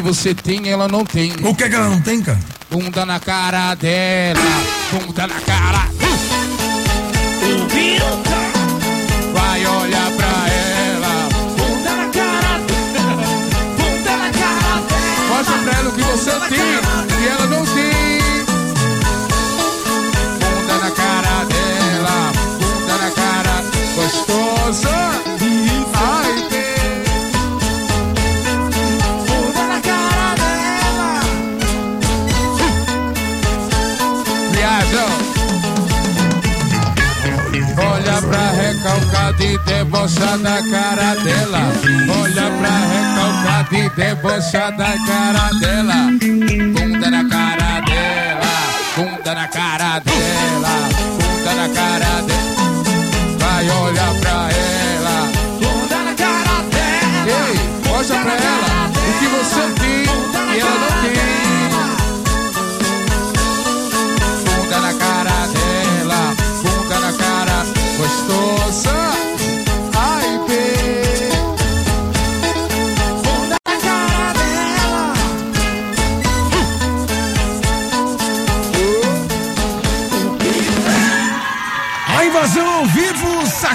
[SPEAKER 9] que você tem, ela não tem.
[SPEAKER 3] O que, é que ela não tem, cara?
[SPEAKER 9] Bunda na cara dela, bunda na cara. Vai olhar pra ela.
[SPEAKER 14] Bunda na cara dela, bunda na cara dela.
[SPEAKER 9] Mostra pra ela o que você tem e ela não tem. E debochada a cara dela. Olha pra recalcada e debochada a cara dela. Bunda na cara dela. Bunda na cara dela. Bunda na cara dela. Vai olhar pra ela.
[SPEAKER 14] Bunda na cara dela.
[SPEAKER 9] Ei, mostra pra ela o que você tem e ela não tem.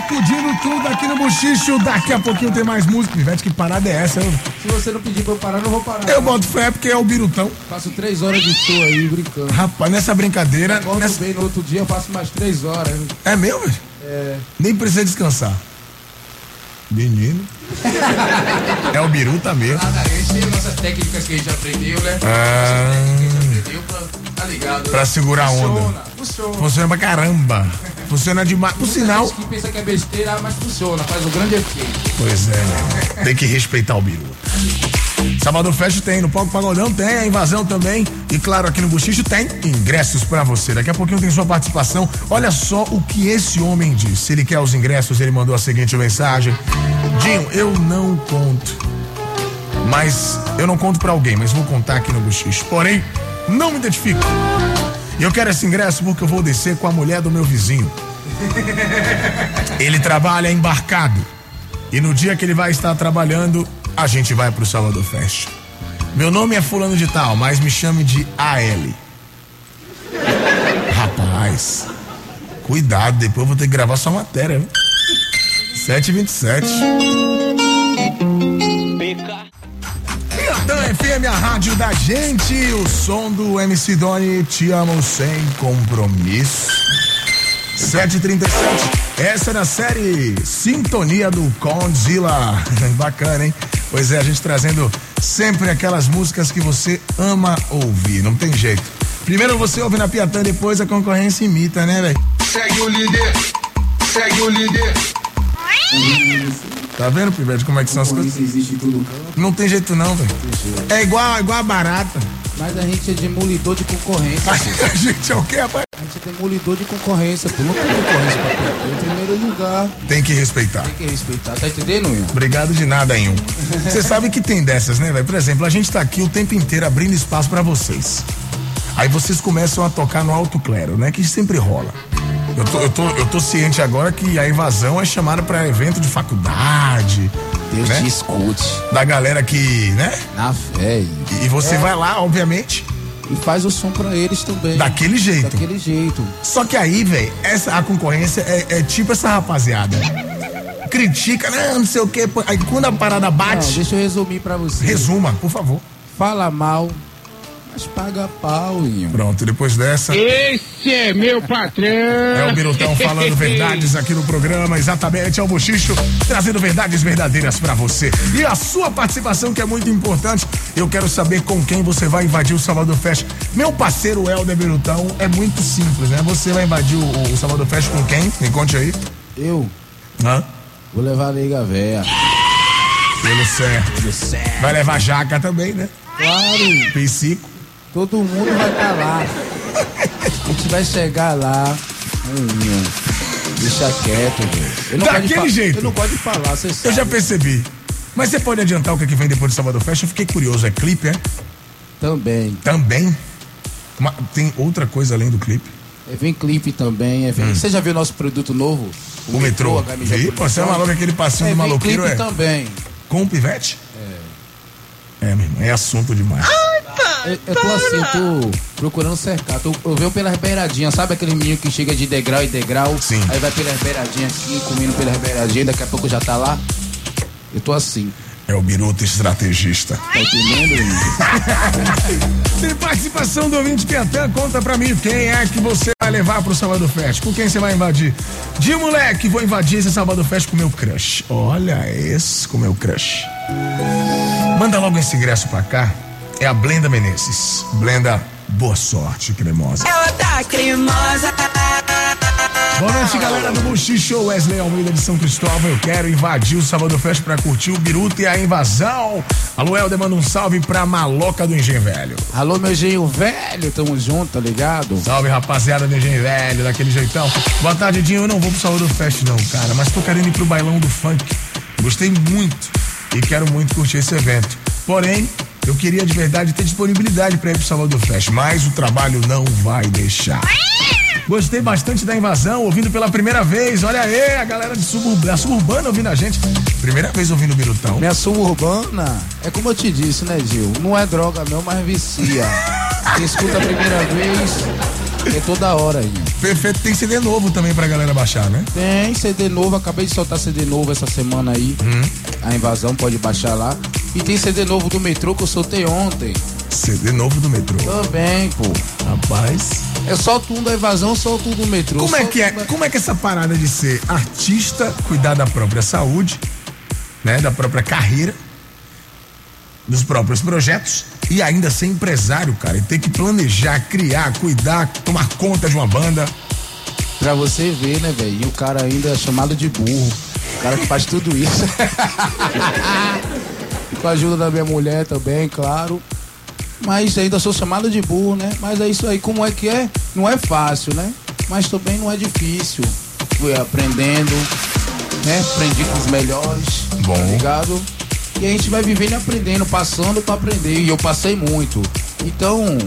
[SPEAKER 3] Sacudindo tudo aqui no Bochicho. Daqui a pouquinho tem mais música. Pivete, que parada é essa? Eu,
[SPEAKER 9] Se você não pedir pra eu parar, eu não vou parar.
[SPEAKER 3] eu boto fé porque é o Birutão.
[SPEAKER 9] Faço três horas de show aí, brincando.
[SPEAKER 3] Rapaz, nessa brincadeira.
[SPEAKER 9] Volto
[SPEAKER 3] nessa-
[SPEAKER 9] bem no outro dia, eu faço mais três horas.
[SPEAKER 3] É meu, velho?
[SPEAKER 9] É.
[SPEAKER 3] Nem precisa descansar. Menino. é o Biruta mesmo.
[SPEAKER 9] Nada, esse é nossas técnicas que a gente aprendeu, né?
[SPEAKER 3] Ah,
[SPEAKER 9] Aprendeu pra. Tá ligado?
[SPEAKER 3] pra segurar a onda.
[SPEAKER 9] Funciona, funciona.
[SPEAKER 3] Funciona pra caramba. Funciona demais. Por sinal.
[SPEAKER 9] Que pensa que é besteira, mas funciona, faz um grande efeito.
[SPEAKER 3] Pois é, né? Tem que respeitar o Biruta. Salvador Fest tem, no Palco Pagodão tem, a invasão também. E claro, aqui no Buchicho tem ingressos pra você. Daqui a pouquinho tem sua participação. Olha só o que esse homem disse. Ele quer os ingressos, ele mandou a seguinte mensagem: Dinho, eu não conto. Mas eu não conto pra alguém, mas vou contar aqui no Buchicho. Porém, não me identifico. E eu quero esse ingresso porque eu vou descer com a mulher do meu vizinho. [LAUGHS] Ele trabalha embarcado. E no dia que ele vai estar trabalhando, a gente vai pro Salvador Fest. Meu nome é Fulano de Tal, mas me chame de AL. [LAUGHS] Rapaz, cuidado, depois eu vou ter que gravar sua matéria. viu? 727. Piatã FM, a rádio da gente. O som do MC Doni, te amo sem compromisso. 737. Essa é na série Sintonia do Condzilla. [LAUGHS] Bacana, hein? Pois é, a gente trazendo sempre aquelas músicas que você ama ouvir, não tem jeito. Primeiro você ouve na Piatã, depois a concorrência imita, né, velho?
[SPEAKER 2] Segue o líder. Segue o líder.
[SPEAKER 3] Tá vendo, Pivete, como é que são as coisas?
[SPEAKER 9] existe.
[SPEAKER 3] Não tem jeito não, velho. É igual, igual a barata.
[SPEAKER 9] Mas a gente é demolidor de concorrência. [LAUGHS]
[SPEAKER 3] A gente é o quê, rapaz?
[SPEAKER 9] A gente é demolidor de concorrência, pô. Não tem concorrência pra Piatã. Em primeiro lugar,
[SPEAKER 3] Tem que respeitar.
[SPEAKER 9] tem que respeitar. Tá entendendo, Ian?
[SPEAKER 3] Obrigado de nada, um. [LAUGHS] Você sabe que tem dessas, né, velho? Por exemplo, a gente tá aqui o tempo inteiro abrindo espaço pra vocês. Aí vocês começam a tocar no alto clero, né? Que sempre rola. Eu tô, eu tô, eu tô ciente agora que a invasão é chamada pra evento de faculdade.
[SPEAKER 9] Deus
[SPEAKER 3] né?
[SPEAKER 9] te escute.
[SPEAKER 3] Da galera que, né?
[SPEAKER 9] Na fé.
[SPEAKER 3] E você
[SPEAKER 9] É.
[SPEAKER 3] vai lá, obviamente,
[SPEAKER 9] E faz o som pra eles também.
[SPEAKER 3] daquele jeito.
[SPEAKER 9] Daquele jeito.
[SPEAKER 3] Só que aí, velho, essa a concorrência é, é tipo essa rapaziada. Critica, não, não sei o quê. Aí quando a parada
[SPEAKER 9] Não,
[SPEAKER 3] bate,
[SPEAKER 9] deixa eu resumir pra você.
[SPEAKER 3] resuma, por favor.
[SPEAKER 9] Fala mal, mas paga pau, Ian.
[SPEAKER 3] Pronto, depois dessa.
[SPEAKER 10] Esse é meu patrão.
[SPEAKER 3] É o Birutão falando verdades aqui no programa, exatamente, é o Bochicho, trazendo verdades verdadeiras pra você. E a sua participação, que é muito importante, eu quero saber com quem você vai invadir o Salvador Fest. Meu parceiro Helder Birutão, é muito simples, né? Você vai invadir o, o Salvador Fest com quem? Me conte aí.
[SPEAKER 9] Eu
[SPEAKER 3] Hã?
[SPEAKER 9] vou levar a nega véia.
[SPEAKER 3] Pelo certo.
[SPEAKER 9] Tudo certo.
[SPEAKER 3] Vai levar jaca também, né?
[SPEAKER 9] Claro,
[SPEAKER 3] Psico.
[SPEAKER 9] Todo mundo vai estar lá. A gente vai chegar lá. Deixa quieto, velho. Eu
[SPEAKER 3] Daquele jeito.
[SPEAKER 9] Eu não gosto de falar, você
[SPEAKER 3] Eu
[SPEAKER 9] sabe.
[SPEAKER 3] já percebi. Mas você pode adiantar o que, é que vem depois do Salvador Fest? Eu fiquei curioso. É clipe, é?
[SPEAKER 9] Também.
[SPEAKER 3] Também? Tem outra coisa além do clipe?
[SPEAKER 9] É, vem clipe também. É, vem... Você já viu nosso produto novo?
[SPEAKER 3] O, metrô.
[SPEAKER 9] a camisa
[SPEAKER 3] Vi,
[SPEAKER 9] produção?
[SPEAKER 3] você é maluco aquele passinho
[SPEAKER 9] É,
[SPEAKER 3] do maloqueiro,
[SPEAKER 9] clipe
[SPEAKER 3] é?
[SPEAKER 9] também.
[SPEAKER 3] Com o pivete? É. É, meu irmão, é assunto demais.
[SPEAKER 9] Eu, eu tô assim, eu tô procurando cercar. Tô, eu venho pelas beiradinhas, sabe aquele menino que chega de degrau em degrau?
[SPEAKER 3] Sim.
[SPEAKER 9] Aí vai pelas beiradinhas assim, comendo pelas beiradinhas, daqui a pouco já tá lá. Eu tô assim.
[SPEAKER 3] É o Biruta estrategista.
[SPEAKER 9] Tá entendendo? [LAUGHS]
[SPEAKER 3] Tem participação do ouvinte Piatã, conta pra mim quem é que você vai levar pro Sábado Fest. Com quem você vai invadir? De moleque, vou invadir esse Sábado Fest com meu crush. Olha esse com meu crush. Manda logo esse ingresso pra cá. É a Blenda Menezes. Blenda, boa sorte, cremosa.
[SPEAKER 14] Ela tá cremosa.
[SPEAKER 3] Boa noite, galera do Buchicho, Wesley Almeida de São Cristóvão. Eu quero invadir o Sábado Fest pra curtir o Biruta e a invasão. Alô, Helder, manda um salve pra Maloca do Engenho Velho.
[SPEAKER 9] Alô, meu genho velho, tamo junto, tá ligado?
[SPEAKER 3] Salve, rapaziada do Engenho Velho, daquele jeitão. Boa tarde, Dinho. Eu não vou pro Sábado Fest, não, cara, mas tô querendo ir pro bailão do funk. Gostei muito e quero muito curtir esse evento. Porém, eu queria de verdade ter disponibilidade pra ir pro Sábado Fest, mas o trabalho não vai deixar. Gostei bastante da invasão, ouvindo pela primeira vez. Olha aí, a galera de suburb... a suburbana ouvindo a gente. Primeira vez ouvindo o Birutão.
[SPEAKER 9] Minha suburbana, é como eu te disse, né, Gil? Não é droga não, mas vicia. [LAUGHS] Quem escuta a primeira vez é toda hora aí.
[SPEAKER 3] Perfeito, tem CD novo também pra galera baixar, né?
[SPEAKER 9] Tem CD novo, acabei de soltar CD novo essa semana aí. A invasão pode baixar lá. E tem CD novo do metrô que eu soltei ontem.
[SPEAKER 3] CD novo do metrô.
[SPEAKER 9] Também, pô.
[SPEAKER 3] Rapaz.
[SPEAKER 9] Eu solto um da invasão, solto um do metrô.
[SPEAKER 3] Como é que é?
[SPEAKER 9] um-
[SPEAKER 3] Como é que é essa parada de ser artista, cuidar da própria saúde, né, da própria carreira, dos próprios projetos e ainda ser empresário, cara, e ter que planejar, criar, cuidar, tomar conta de uma banda.
[SPEAKER 9] Pra você ver, né, velho? E o cara ainda é chamado de burro. O cara que faz tudo isso. [LAUGHS] Com a ajuda da minha mulher também, claro. Mas ainda sou chamado de burro, né? Mas é isso aí, como é que é? Não é fácil, né? Mas também não é difícil. Fui aprendendo, né? Aprendi com os melhores.
[SPEAKER 3] Bom.
[SPEAKER 9] Tá ligado? E a gente vai vivendo e aprendendo, passando pra aprender. E eu passei muito. Então,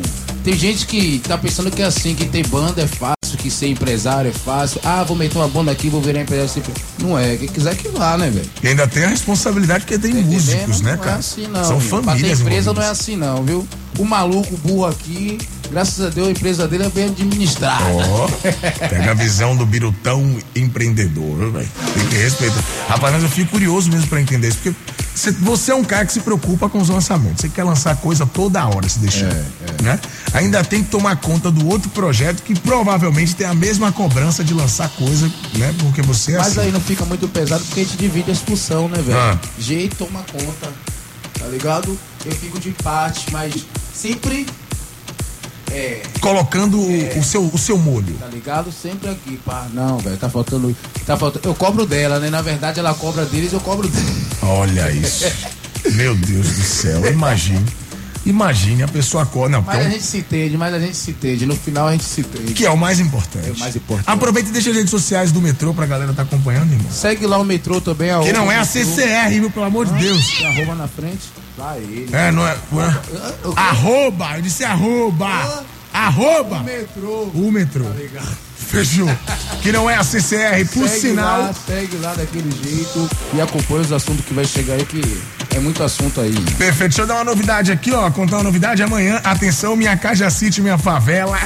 [SPEAKER 9] tem gente que tá pensando que é assim, que ter banda é fácil, que ser empresário é fácil. Ah, vou meter uma banda aqui, vou virar empresário. Não é, quem quiser que vá, né, velho?
[SPEAKER 3] E ainda tem a responsabilidade porque tem músicos, né,
[SPEAKER 9] não
[SPEAKER 3] cara?
[SPEAKER 9] é assim não.
[SPEAKER 3] São
[SPEAKER 9] viu? Pra ter
[SPEAKER 3] famílias.
[SPEAKER 9] empresa não é assim não, viu? O maluco, burro aqui, graças a Deus a empresa dele é bem administrada.
[SPEAKER 3] Ó, pega a visão do birutão empreendedor, velho. Tem que respeitar. Rapaz, mas eu fico curioso mesmo pra entender isso, porque você é um cara que se preocupa com os lançamentos. Você quer lançar coisa toda hora, se deixar. Né? Ainda tem que tomar conta do outro projeto que provavelmente tem a mesma cobrança de lançar coisa, né? Porque você é
[SPEAKER 9] Mas
[SPEAKER 3] assim.
[SPEAKER 9] aí não fica muito pesado porque a gente divide a expulsão, né, velho?
[SPEAKER 3] Ah.
[SPEAKER 9] Jeito toma conta, tá ligado? Eu fico de parte, mas sempre, é,
[SPEAKER 3] Colocando o, o seu, o seu molho.
[SPEAKER 9] tá ligado? Sempre aqui, pá. Não, velho, tá faltando. Tá faltando. Eu cobro dela, né? Na verdade, ela cobra deles, eu cobro.
[SPEAKER 3] Olha isso. [LAUGHS] Meu Deus do céu, imagine. Imagine a pessoa acorda. Não,
[SPEAKER 9] Mas
[SPEAKER 3] então,
[SPEAKER 9] a gente se entende, mas a gente se entende. No final a gente se entende.
[SPEAKER 3] que é o mais importante.
[SPEAKER 9] É o mais importante.
[SPEAKER 3] Aproveita e deixa as redes sociais do metrô pra galera tá acompanhando, irmão.
[SPEAKER 9] Segue lá o metrô também.
[SPEAKER 3] Que não é a. CCR, viu? Pelo amor de Deus.
[SPEAKER 9] Tem arroba na frente. Lá ele.
[SPEAKER 3] É, não é. É. Arroba, eu disse arroba. Arroba.
[SPEAKER 9] O metrô.
[SPEAKER 3] O metrô. Fechou. Que não é a CCR, por
[SPEAKER 9] segue
[SPEAKER 3] sinal.
[SPEAKER 9] Lá, segue lá daquele jeito e acompanha os assuntos que vai chegar aí, que é muito assunto aí.
[SPEAKER 3] Perfeito, deixa eu dar uma novidade aqui, ó. Contar uma novidade amanhã. Atenção, minha Caja City, minha favela.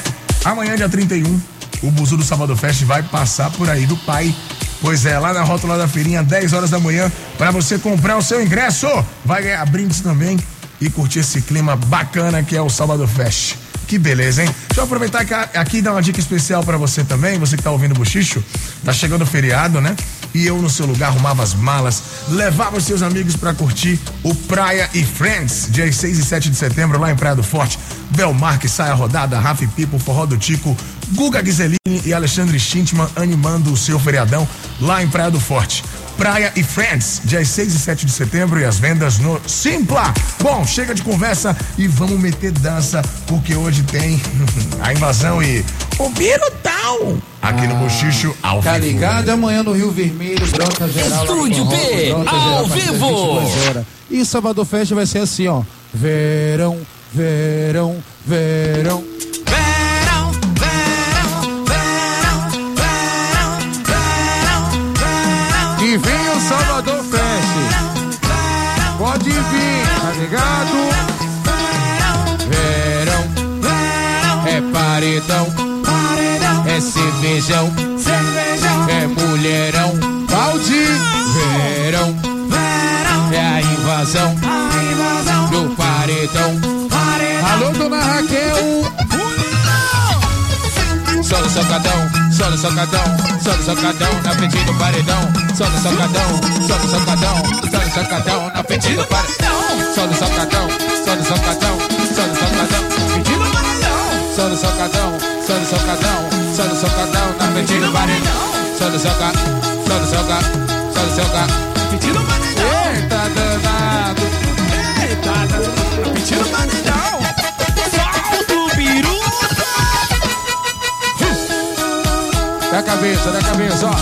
[SPEAKER 3] Amanhã, dia 31, o Buzu do Sábado Fest vai passar por aí do pai. Pois é, lá na rótula da feirinha, 10 horas da manhã, para você comprar o seu ingresso. Vai ganhar brindes também e curtir esse clima bacana que é o Sábado Fest. Que beleza, hein? Deixa eu aproveitar aqui e dar uma dica especial pra você também, você que tá ouvindo o Buchicho. Tá chegando o feriado, né? E eu no seu lugar arrumava as malas, levava os seus amigos pra curtir o Praia e Friends, dias 6 e 7 de setembro, lá em Praia do Forte. Belmarque, Saia Rodada, Rafa Pipo, Forró do Tico, Guga Ghiselini e Alexandre Schintman animando o seu feriadão lá em Praia do Forte. Praia e Friends, dias 6 e 7 de setembro e as vendas no Simpla. Bom, chega de conversa e vamos meter dança, porque hoje tem [LAUGHS] a invasão e o Birutão aqui no Bochicho ao
[SPEAKER 9] Tá
[SPEAKER 3] vivo.
[SPEAKER 9] ligado? Amanhã no Rio Vermelho, Bronca Geral.
[SPEAKER 4] Estúdio B, ao
[SPEAKER 9] Geral,
[SPEAKER 4] vivo.
[SPEAKER 9] 22 horas. E Salvador Fest vai ser assim, ó. Verão, verão, verão.
[SPEAKER 14] Verão,
[SPEAKER 9] cervejão,
[SPEAKER 14] Cervejão.
[SPEAKER 9] é mulherão, balde, verão,
[SPEAKER 14] Verão.
[SPEAKER 9] é a invasão
[SPEAKER 14] A invasão.
[SPEAKER 9] do paredão.
[SPEAKER 14] Paredão.
[SPEAKER 9] Alô, dona Raquel. Só no socadão, só no socadão, só no socadão, na frente do paredão. Só no socadão, só no socadão, só no socadão, na frente do paredão. Só no socadão, só no socadão, só no socadão,
[SPEAKER 14] Pedindo paredão.
[SPEAKER 9] só no socadão, só no socadão, só no socadão, na frente do paredão. Só no soca, só no soca, só no soca.
[SPEAKER 14] Pedindo paredão.
[SPEAKER 9] Eita danado,
[SPEAKER 14] Eita, tá pedindo paredão. Solta o biruta.
[SPEAKER 9] da cabeça, da cabeça, ó.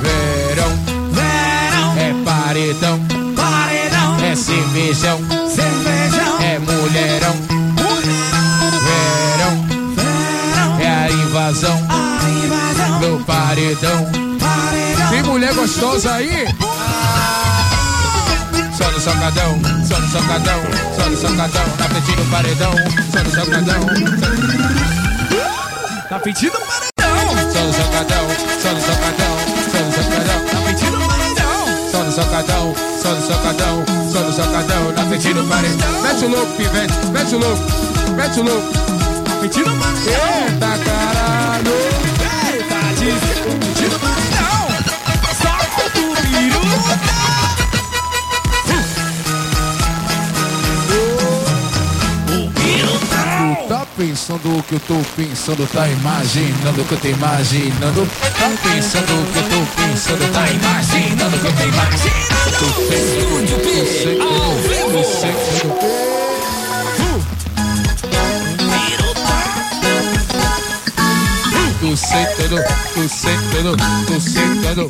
[SPEAKER 9] Verão,
[SPEAKER 14] Verão.
[SPEAKER 9] é paredão,
[SPEAKER 14] Paredão.
[SPEAKER 9] é cervejão,
[SPEAKER 14] Cervejão.
[SPEAKER 9] é mulherão. Paredão.
[SPEAKER 14] Paredão.
[SPEAKER 9] Tem mulher gostosa aí? Só no socadão, só no socadão, só no socadão, na frente do paredão. Só no socadão,
[SPEAKER 14] Tá pedindo paredão.
[SPEAKER 9] só no socadão, só no socadão, só no socadão.
[SPEAKER 14] Tá pedindo paredão.
[SPEAKER 9] Só no socadão, só no socadão, só no socadão, na frente do paredão. Mete o louco, pivete, mete o louco, mete o louco.
[SPEAKER 14] Tá pedindo paredão.
[SPEAKER 9] Eita caralho! Pensando o que eu tô pensando, tá imaginando o que eu tô imaginando. Tá pensando o que eu tô pensando, tá imaginando o que eu tô imaginando. Sei,
[SPEAKER 4] ao vivo.
[SPEAKER 9] tu tu sei tudo, tu sei tudo.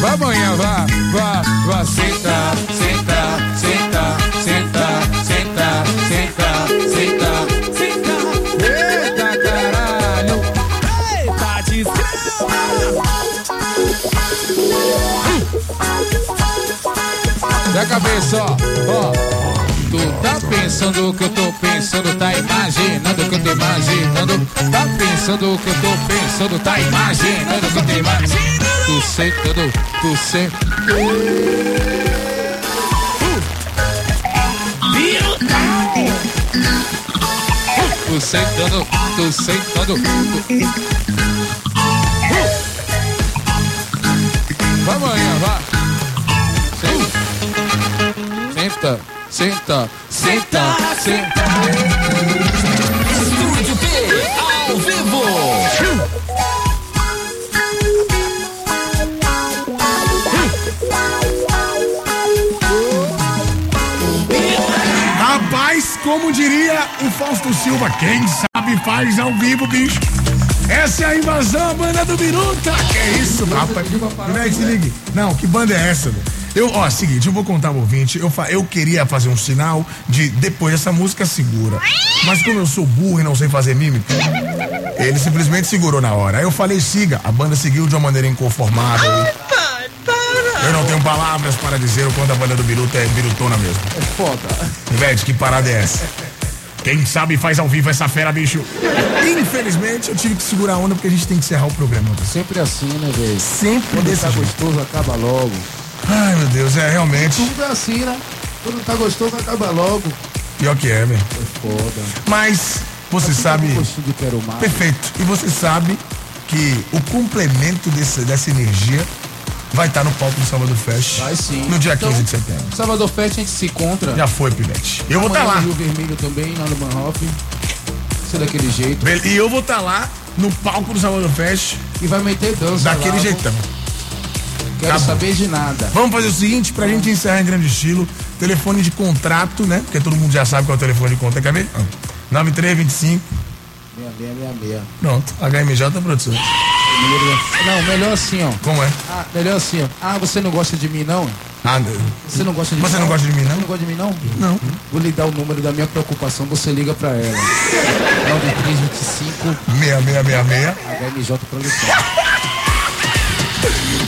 [SPEAKER 9] Vá amanhã, vá, vá, vá, senta, senta, senta, senta, senta, senta, senta, senta. Eita caralho!
[SPEAKER 14] Eita, desgrama.
[SPEAKER 9] Da cabeça, ó, ó. Tu tá pensando o que eu tô pensando, tá imaginando o que tô imaginando. Tá pensando o que eu tô pensando, tá imaginando o que eu tô imaginando. Tu sei tudo, tu sei. Tu sei tudo, tu sei tudo. Vá amanhã, vá. Senta, senta, senta, senta.
[SPEAKER 4] Estúdio
[SPEAKER 3] como diria o Fausto Silva, quem sabe faz ao vivo, bicho. Essa é a invasão, a banda do Biruta. Que isso, rapaz? Peraí, se ligue. Não, que banda é essa? velho? Eu, ó, seguinte, eu vou contar pro ouvinte. Eu, fa- eu queria fazer um sinal de depois dessa música segura. Mas como eu sou burro e não sei fazer mímica, ele simplesmente segurou na hora. Aí eu falei, siga. A banda seguiu de uma maneira inconformável. Eu não tenho palavras para dizer o quanto a banda do Biruta é birutona mesmo.
[SPEAKER 9] É foda.
[SPEAKER 3] Ivete, que parada é essa? Quem sabe faz ao vivo essa fera, bicho. Infelizmente, eu tive que segurar a onda porque a gente tem que encerrar o programa.
[SPEAKER 9] Sempre assim, né, velho?
[SPEAKER 3] Sempre
[SPEAKER 9] Quando
[SPEAKER 3] desse
[SPEAKER 9] tá
[SPEAKER 3] jeito.
[SPEAKER 9] gostoso, acaba logo.
[SPEAKER 3] Ai, meu Deus, é realmente.
[SPEAKER 9] Tudo é assim, né? Quando tá gostoso, acaba logo.
[SPEAKER 3] Pior que é, velho.
[SPEAKER 9] É foda.
[SPEAKER 3] Mas você
[SPEAKER 9] Tá
[SPEAKER 3] sabe. Perfeito. E você sabe que o complemento desse, dessa energia vai estar no palco do Salvador Fest.
[SPEAKER 9] Vai sim.
[SPEAKER 3] No dia
[SPEAKER 9] Então,
[SPEAKER 3] 15 de setembro.
[SPEAKER 9] Salvador Fest a gente se encontra.
[SPEAKER 3] Já foi, Pivete. Eu vou estar
[SPEAKER 9] Amanhã
[SPEAKER 3] lá.
[SPEAKER 9] no Rio Vermelho também, lá no Manhoff. Ser daquele jeito.
[SPEAKER 3] E eu vou estar lá no palco do Salvador Fest.
[SPEAKER 9] E vai meter dança
[SPEAKER 3] Daquele
[SPEAKER 9] lá.
[SPEAKER 3] jeitão.
[SPEAKER 9] Quero
[SPEAKER 3] Tá
[SPEAKER 9] saber de nada.
[SPEAKER 3] Vamos fazer o seguinte, pra gente encerrar em grande estilo, telefone de contrato, né? Porque todo mundo já sabe qual é o telefone de contrato. Quer ver? Ah, 9325.
[SPEAKER 9] 6666.
[SPEAKER 3] Pronto. HMJ produção.
[SPEAKER 9] Não, melhor assim, ó.
[SPEAKER 3] Como é?
[SPEAKER 9] Ah, melhor assim, ó. Ah, você não gosta de mim, não?
[SPEAKER 3] Ah,
[SPEAKER 9] Você não gosta de
[SPEAKER 3] Você
[SPEAKER 9] mim?
[SPEAKER 3] não gosta de mim, não?
[SPEAKER 9] Você não gosta de mim, não?
[SPEAKER 3] Não.
[SPEAKER 9] Vou lhe dar o número da minha preocupação, você liga pra ela. 9325
[SPEAKER 3] 6666.
[SPEAKER 9] HMJ Produção.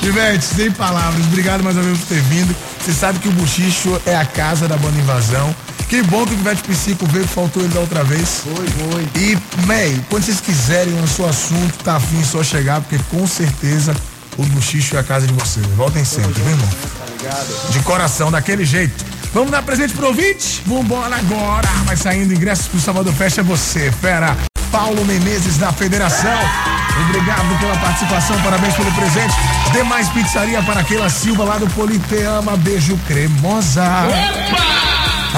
[SPEAKER 3] Ivete, sem palavras. Obrigado mais uma vez por ter vindo. Você sabe que o Buchicho é a casa da banda Invasão. Que bom que o Ivete Psico veio, que faltou ele da outra vez.
[SPEAKER 9] Foi, foi.
[SPEAKER 3] E, May, quando vocês quiserem o seu assunto, tá afim, só chegar, porque com certeza o Buchicho é a casa de vocês. Voltem sempre, viu, irmão? De coração, daquele jeito. Vamos dar presente pro ouvinte? Vambora agora! Vai saindo ingressos pro Salvador Fest, é você, fera. Paulo Menezes da Federação. Obrigado pela participação, parabéns pelo presente. Demais pizzaria para Keila Silva lá do Politeama. Beijo cremosa.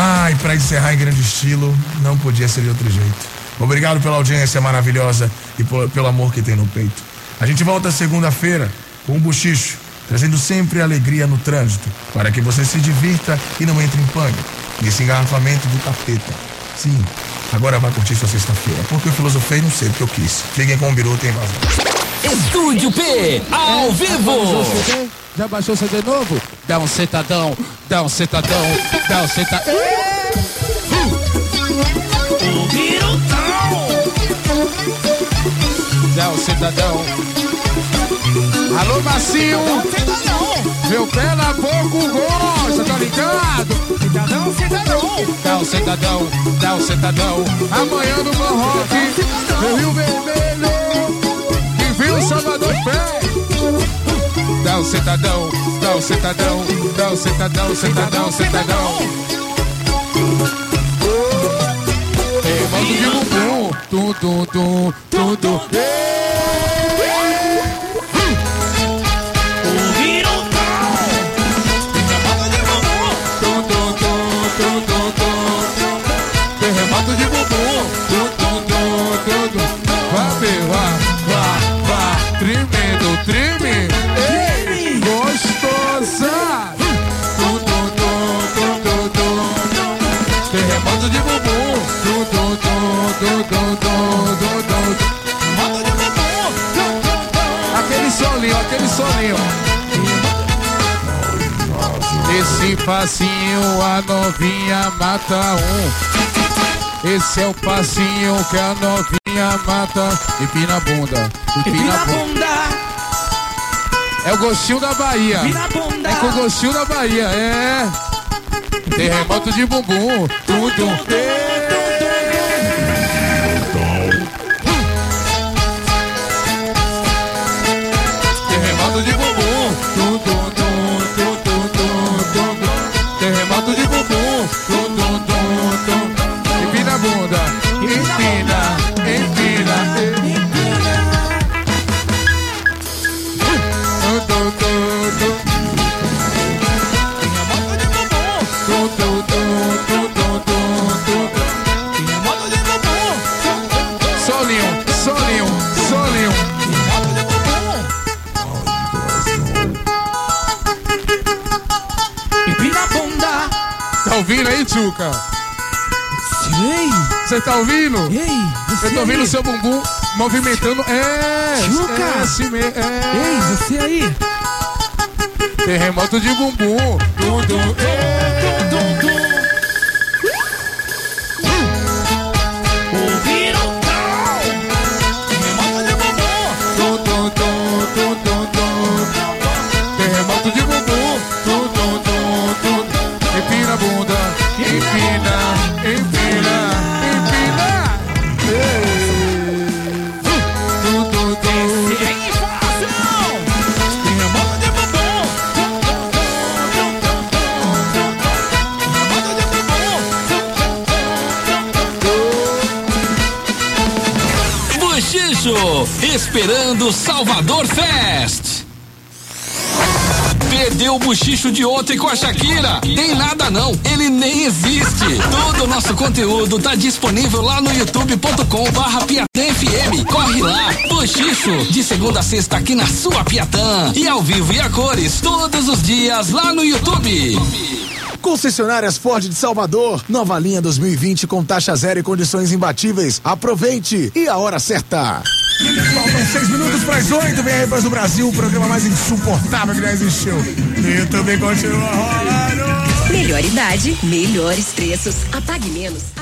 [SPEAKER 3] Ai, pra encerrar em grande estilo, não podia ser de outro jeito. Obrigado pela audiência maravilhosa e po- pelo amor que tem no peito. A gente volta segunda-feira com um buchicho, trazendo sempre alegria no trânsito, para que você se divirta e não entre em pânico. Nesse engarrafamento do capeta. Sim, agora vai curtir sua sexta-feira. Porque eu filosofei, não sei porque eu quis. Fiquem com o Biruta e invasão.
[SPEAKER 4] Estúdio P, ao vivo.
[SPEAKER 9] Já baixou o CD novo? Dá um sentadão, dá um sentadão, dá um sentadão. Dá um sentadão. Alô, macio. Meu pé na pouco gosta, tá ligado? Cidadão, cidadão. Dá um sentadão, dá um sentadão. Amanhã no Van Rock, meu Rio Vermelho. E viu o Salvador Pé. Dá um sentadão, dá um sentadão, dá um sentadão, sentadão, sentadão. Ei, manda de bumbum. Tum, tum, tum, tum, tum. Passinho a novinha mata um. Esse é o passinho que a novinha mata. Empina a bunda, empina a bunda. É o gostinho da Bahia. É com o gostinho da Bahia, é. Terremoto de bumbum. Tum, movimentando. É,
[SPEAKER 14] Tchuca.
[SPEAKER 9] é assim mesmo. É.
[SPEAKER 14] Ei, você aí?
[SPEAKER 9] Terremoto de bumbum. Tum, é.
[SPEAKER 4] Esperando Salvador Fest. Perdeu o buchicho de ontem com a Shakira? Tem nada não, ele nem existe. Todo o nosso conteúdo tá disponível lá no youtube.com barra FM. Corre lá, buchicho, de segunda a sexta aqui na sua Piatã. E ao vivo e a cores, todos os dias lá no YouTube.
[SPEAKER 3] Concessionárias Ford de Salvador, nova linha 2020 com taxa zero e condições imbatíveis. Aproveite e a hora certa. Faltam seis minutos para as oito, vem aí para o Brasil, o programa mais insuportável que já existiu. E também continua rolando.
[SPEAKER 15] Melhor idade, melhores preços. Apague menos.